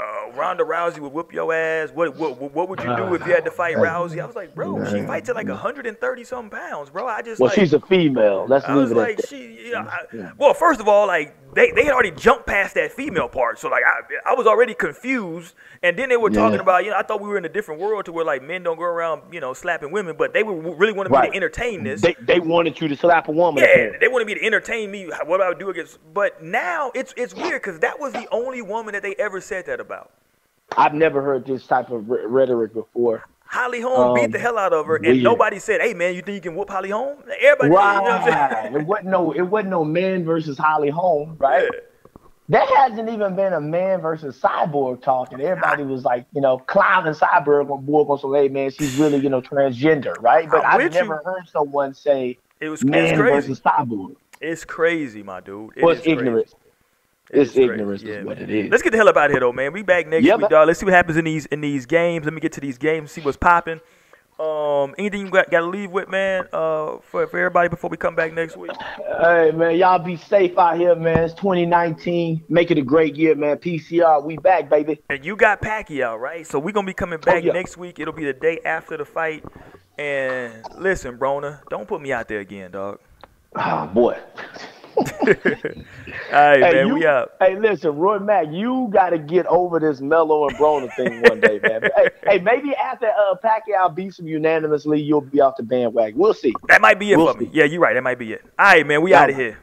uh, Ronda Rousey would whoop your ass. What, what what would you do if you had to fight Rousey? I was like, bro, she fights at like 130 something pounds, bro. I just Well, like, she's a female. Let's I leave was it like, that. she, you know, I, well, first of all, like they, they had already jumped past that female part, so like I, I was already confused, and then they were talking about, you know, I thought we were in a different world to where like men don't go around, you know, slapping women, but they were really wanted me to entertain this. They, they wanted you to slap a woman. yeah, they wanted me to entertain me. What I would do against, but now it's it's weird because that was the only woman that they ever said that about. I've never heard this type of rhetoric before. Holly Holm beat Um, the hell out of her, and weird. nobody said, "Hey man, you think you can whoop Holly Holm?" Everybody, you know what I'm saying? It wasn't no it wasn't no man versus Holly Holm, right? Yeah. There hasn't even been a man versus cyborg talking. Everybody was like, you know, clowning cyborg on board on some, hey man, she's really, you know, transgender, right? But I'm I've with you. never heard someone say It was man crazy. versus cyborg. It's crazy, my dude. It was it's crazy. Ignorance. It's ignorance Yeah, is what man. it is. Let's get the hell up out of here, though, man. We back next Yeah, week, man. dog. Let's see what happens in these in these games. Let me get to these games, see what's popping. Um, anything you got, got to leave with, man? Uh, for for everybody before we come back next week. Hey man, y'all be safe out here, man. It's 2019. Make it a great year, man. PCR, we back, baby. And you got Pacquiao, right? So we're gonna be coming back Oh, yeah. next week. It'll be the day after the fight. And listen, Broner, don't put me out there again, dog. Oh boy. All right, man. you, we out. Hey, listen, Roy Mack, you got to get over this Mello and Broner thing one day, man. hey, hey, maybe after uh, Pacquiao beats him unanimously, you'll be off the bandwagon. We'll see. That might be it We'll for me. Yeah, you're right. That might be it. All right, man. We Yeah, out of here.